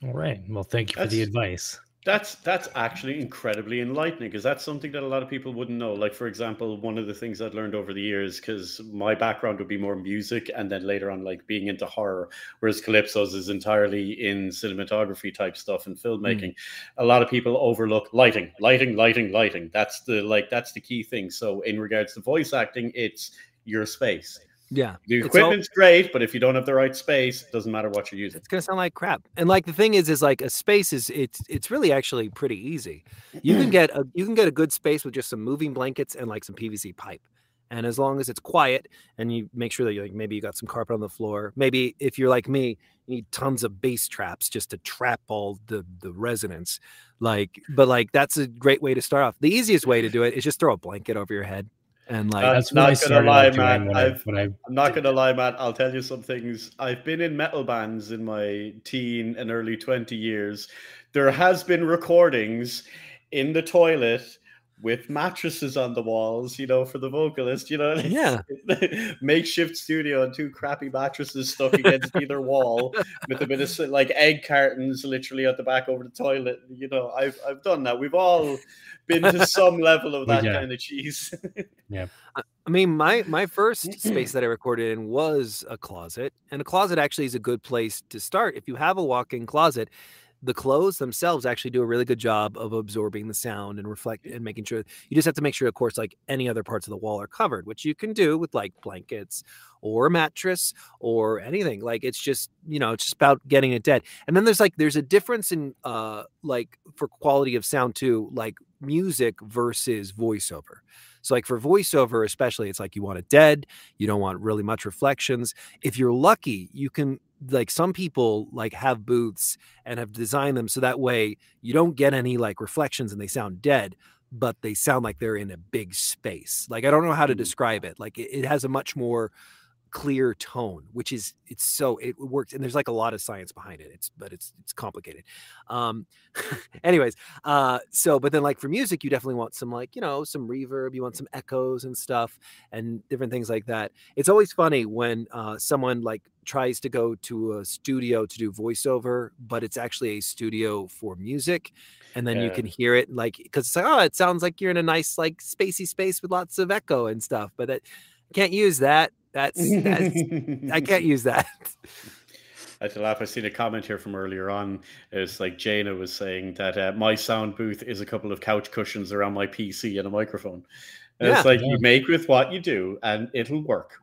All right. Well, thank you for the advice. That's that's actually incredibly enlightening because that's something that a lot of people wouldn't know. Like for example, one of the things I'd learned over the years, because my background would be more music, and then later on, like being into horror, whereas Calypso's is entirely in cinematography type stuff and hmm. filmmaking. A lot of people overlook lighting, lighting, lighting, lighting. That's the like that's the key thing. So in regards to voice acting, it's your space. Yeah. The It's all- equipment's great, but if you don't have the right space, it doesn't matter what you're using. it's gonna sound like crap. And like the thing is, is like a space is it's it's really actually pretty easy. You can [CLEARS THROAT] get a you can get a good space with just some moving blankets and like some PVC pipe. And as long as it's quiet and you make sure that you like maybe you got some carpet on the floor. Maybe if you're like me, you need tons of bass traps just to trap all the the resonance. Like, but like that's a great way to start off. The easiest way to do it is just throw a blanket over your head and like I'm That's what I not gonna lie, out doing man. when I, I've, I'm not gonna lie, Matt. I'll tell you some things. I've been in metal bands in my teen and early 20 years. There has been recordings in the toilet with mattresses on the walls, you know, for the vocalist, you know. Yeah. [LAUGHS] Makeshift studio and two crappy mattresses stuck [LAUGHS] against either wall with a bit of like egg cartons literally at the back over the toilet. You know, I've I've done that. We've all been to [LAUGHS] some level of that yeah. kind of cheese. Yeah. I I mean, my my first space [CLEARS THROAT] that I recorded in was a closet, and a closet actually is a good place to start. If you have a walk-in closet, the clothes themselves actually do a really good job of absorbing the sound and reflect and making sure you just have to make sure, of course, like any other parts of the wall are covered, which you can do with like blankets or a mattress or anything. Like it's just you know, it's just about getting it dead. And then there's like there's a difference in uh like for quality of sound too, like music versus voiceover. So like for voiceover, especially, it's like you want it dead. You don't want really much reflections. If you're lucky, you can like some people like have booths and have designed them so that way you don't get any like reflections and they sound dead, but they sound like they're in a big space. Like I don't know how to mm-hmm. describe it. Like it, it has a much more clear tone which is it's so it works and there's like a lot of science behind it it's but it's it's complicated. Um [LAUGHS] anyways uh so but then like for music you definitely want some like you know some reverb you want some echoes and stuff and different things like that. It's always funny when uh someone like tries to go to a studio to do voiceover but it's actually a studio for music and then you can hear it like because it's like oh it sounds like you're in a nice like spacey space with lots of echo and stuff but it can't use that That's, that's I [LAUGHS] can't use that. [LAUGHS] I had to laugh. I've seen a comment here from earlier on. It's like Jaina was saying that uh, my sound booth is a couple of couch cushions around my PC and a microphone. And it's Yeah. like you make with what you do, and it'll work.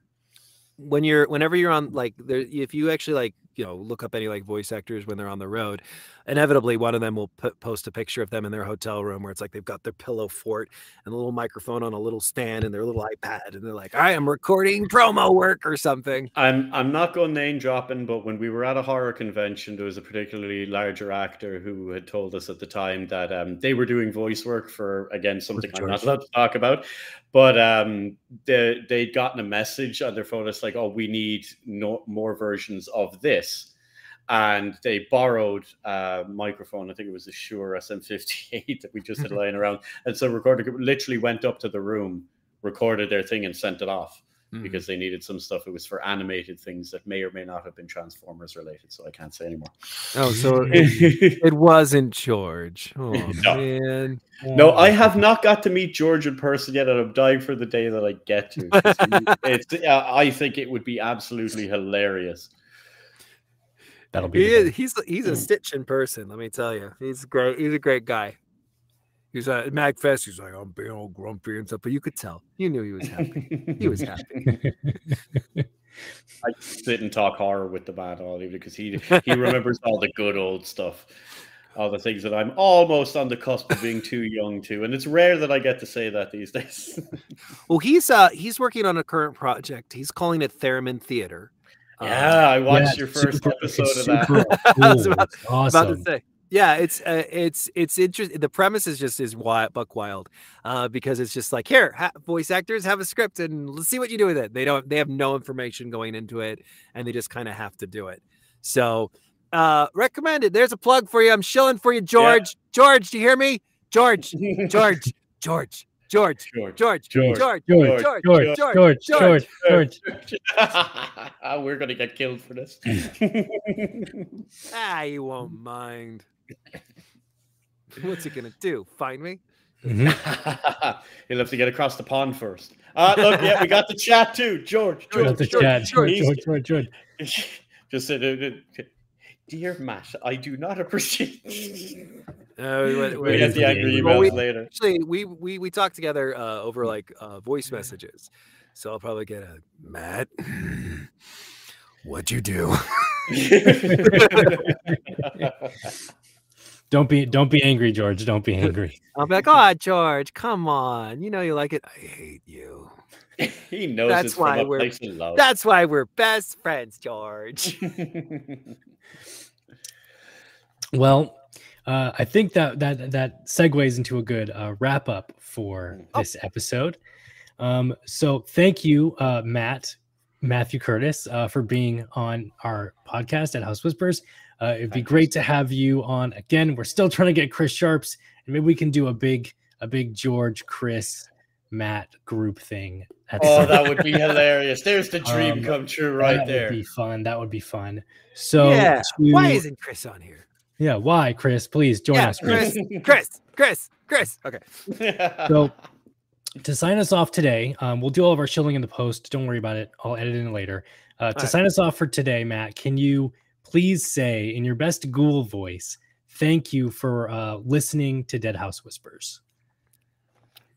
when you're whenever you're on like there if you actually like you know look up any like voice actors when they're on the road inevitably one of them will put, post a picture of them in their hotel room where it's like they've got their pillow fort and a little microphone on a little stand and their little ipad and they're like i am recording promo work or something I'm I'm not going name dropping, but when we were at a horror convention, there was a particularly larger actor who had told us at the time that um, they were doing voice work for again something I'm not allowed to talk about, but um, they they'd gotten a message on their phone. It's like, oh, we need no more versions of this. And they borrowed a microphone. I think it was a Shure SM58 that we just had lying around. And so recorded literally went up to the room, recorded their thing, and sent it off because they needed some stuff. It was for animated things that may or may not have been Transformers related, so I can't say anymore. oh so [LAUGHS] it, it wasn't george oh No. man No, I have not got to meet George in person yet, and I'm dying for the day that I get to. [LAUGHS] it's, uh, I think it would be absolutely hilarious. That'll he is, he's he's a stitch in person let me tell you. He's great he's a great guy. He's at magfest he's like i'm being all grumpy and stuff but you could tell. You knew he was happy. He was happy. [LAUGHS] I sit and talk horror with the man all evening because he he [LAUGHS] remembers all the good old stuff, all the things that I'm almost on the cusp of being too young to, and it's rare that I get to say that these days. [LAUGHS] Well, he's uh he's working on a current project. He's calling it Theremin Theater. Um, Yeah, I watched Yeah, your first super- episode of that. super [LAUGHS] I was cool. about, It's about to awesome. say. Yeah, it's uh, it's it's interesting. The premise is just is wild, buck wild, uh, because it's just like here, ha- voice actors have a script and let's see what you do with it. They don't, they have no information going into it, and they just kind of have to do it. So, uh, recommended. There's a plug for you. I'm shilling for you, George. George, do you hear me? George, George, George, George, George, George, George, George, George, George, George, George, George, George. [LAUGHS] We're gonna get killed for this. Ah, you won't mind. What's he gonna do? Find me? [LAUGHS] He'll have to get across the pond first. Uh, look, yeah, we got the chat too. George, George, Got the George, chat. George, He's- George, George, George. [LAUGHS] Just said, uh, dear Matt, I do not appreciate. [LAUGHS] Uh, [LAUGHS] we, went- we we- get the angry well, emails we- later. Actually, we we we talk together uh, over like uh, voice messages, so I'll probably get a Matt. [SIGHS] What'd you do? [LAUGHS] Don't be don't be angry, George. Don't be angry. I'll be like, "Oh, George, come on! You know you like it. I hate you. [LAUGHS] he knows That's it's from why a we're place of love. that's why we're best friends, George." [LAUGHS] Well, uh, I think that that that segues into a good uh, wrap up for this episode. Um, so thank you, uh, Matt, Matthew Curtis, uh, for being on our podcast Deadhaus Whispers. Uh, it'd be great to have you on again. We're still trying to get Chris Sharps, and maybe we can do a big a big George, Chris, Matt group thing. At oh, some- that would be hilarious. There's the [LAUGHS] dream Um, come true right that there. That would be fun. That would be fun. So yeah. Why isn't Chris on here? yeah, why, Chris? Please join yeah, us, Chris. Chris, Chris, Chris, Chris. Okay. [LAUGHS] So to sign us off today, um, we'll do all of our shilling in the post. Don't worry about it. I'll edit in later. Uh, to right. sign us off for today, Matt, can you please say in your best ghoul voice, thank you for uh, listening to Deadhaus Whispers.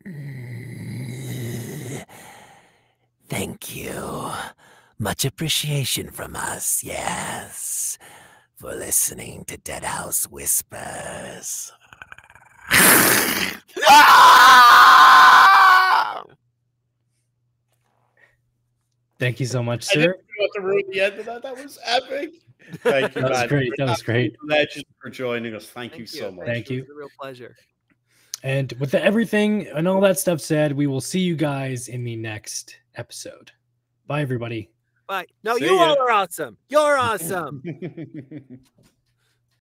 [LAUGHS] Thank you. Much appreciation from us, yes, for listening to Deadhaus Whispers. Thank you so much, sir. I didn't want to ruin the end of that. That was epic. Thank you, That was man. great. That was great. Legend for joining us. Thank, you so much. Thank you. It's a real pleasure. And with the, everything and all that stuff said, we will see you guys in the next episode. Bye, everybody. Bye. No, See you ya. all are awesome. You're [LAUGHS] awesome. [LAUGHS]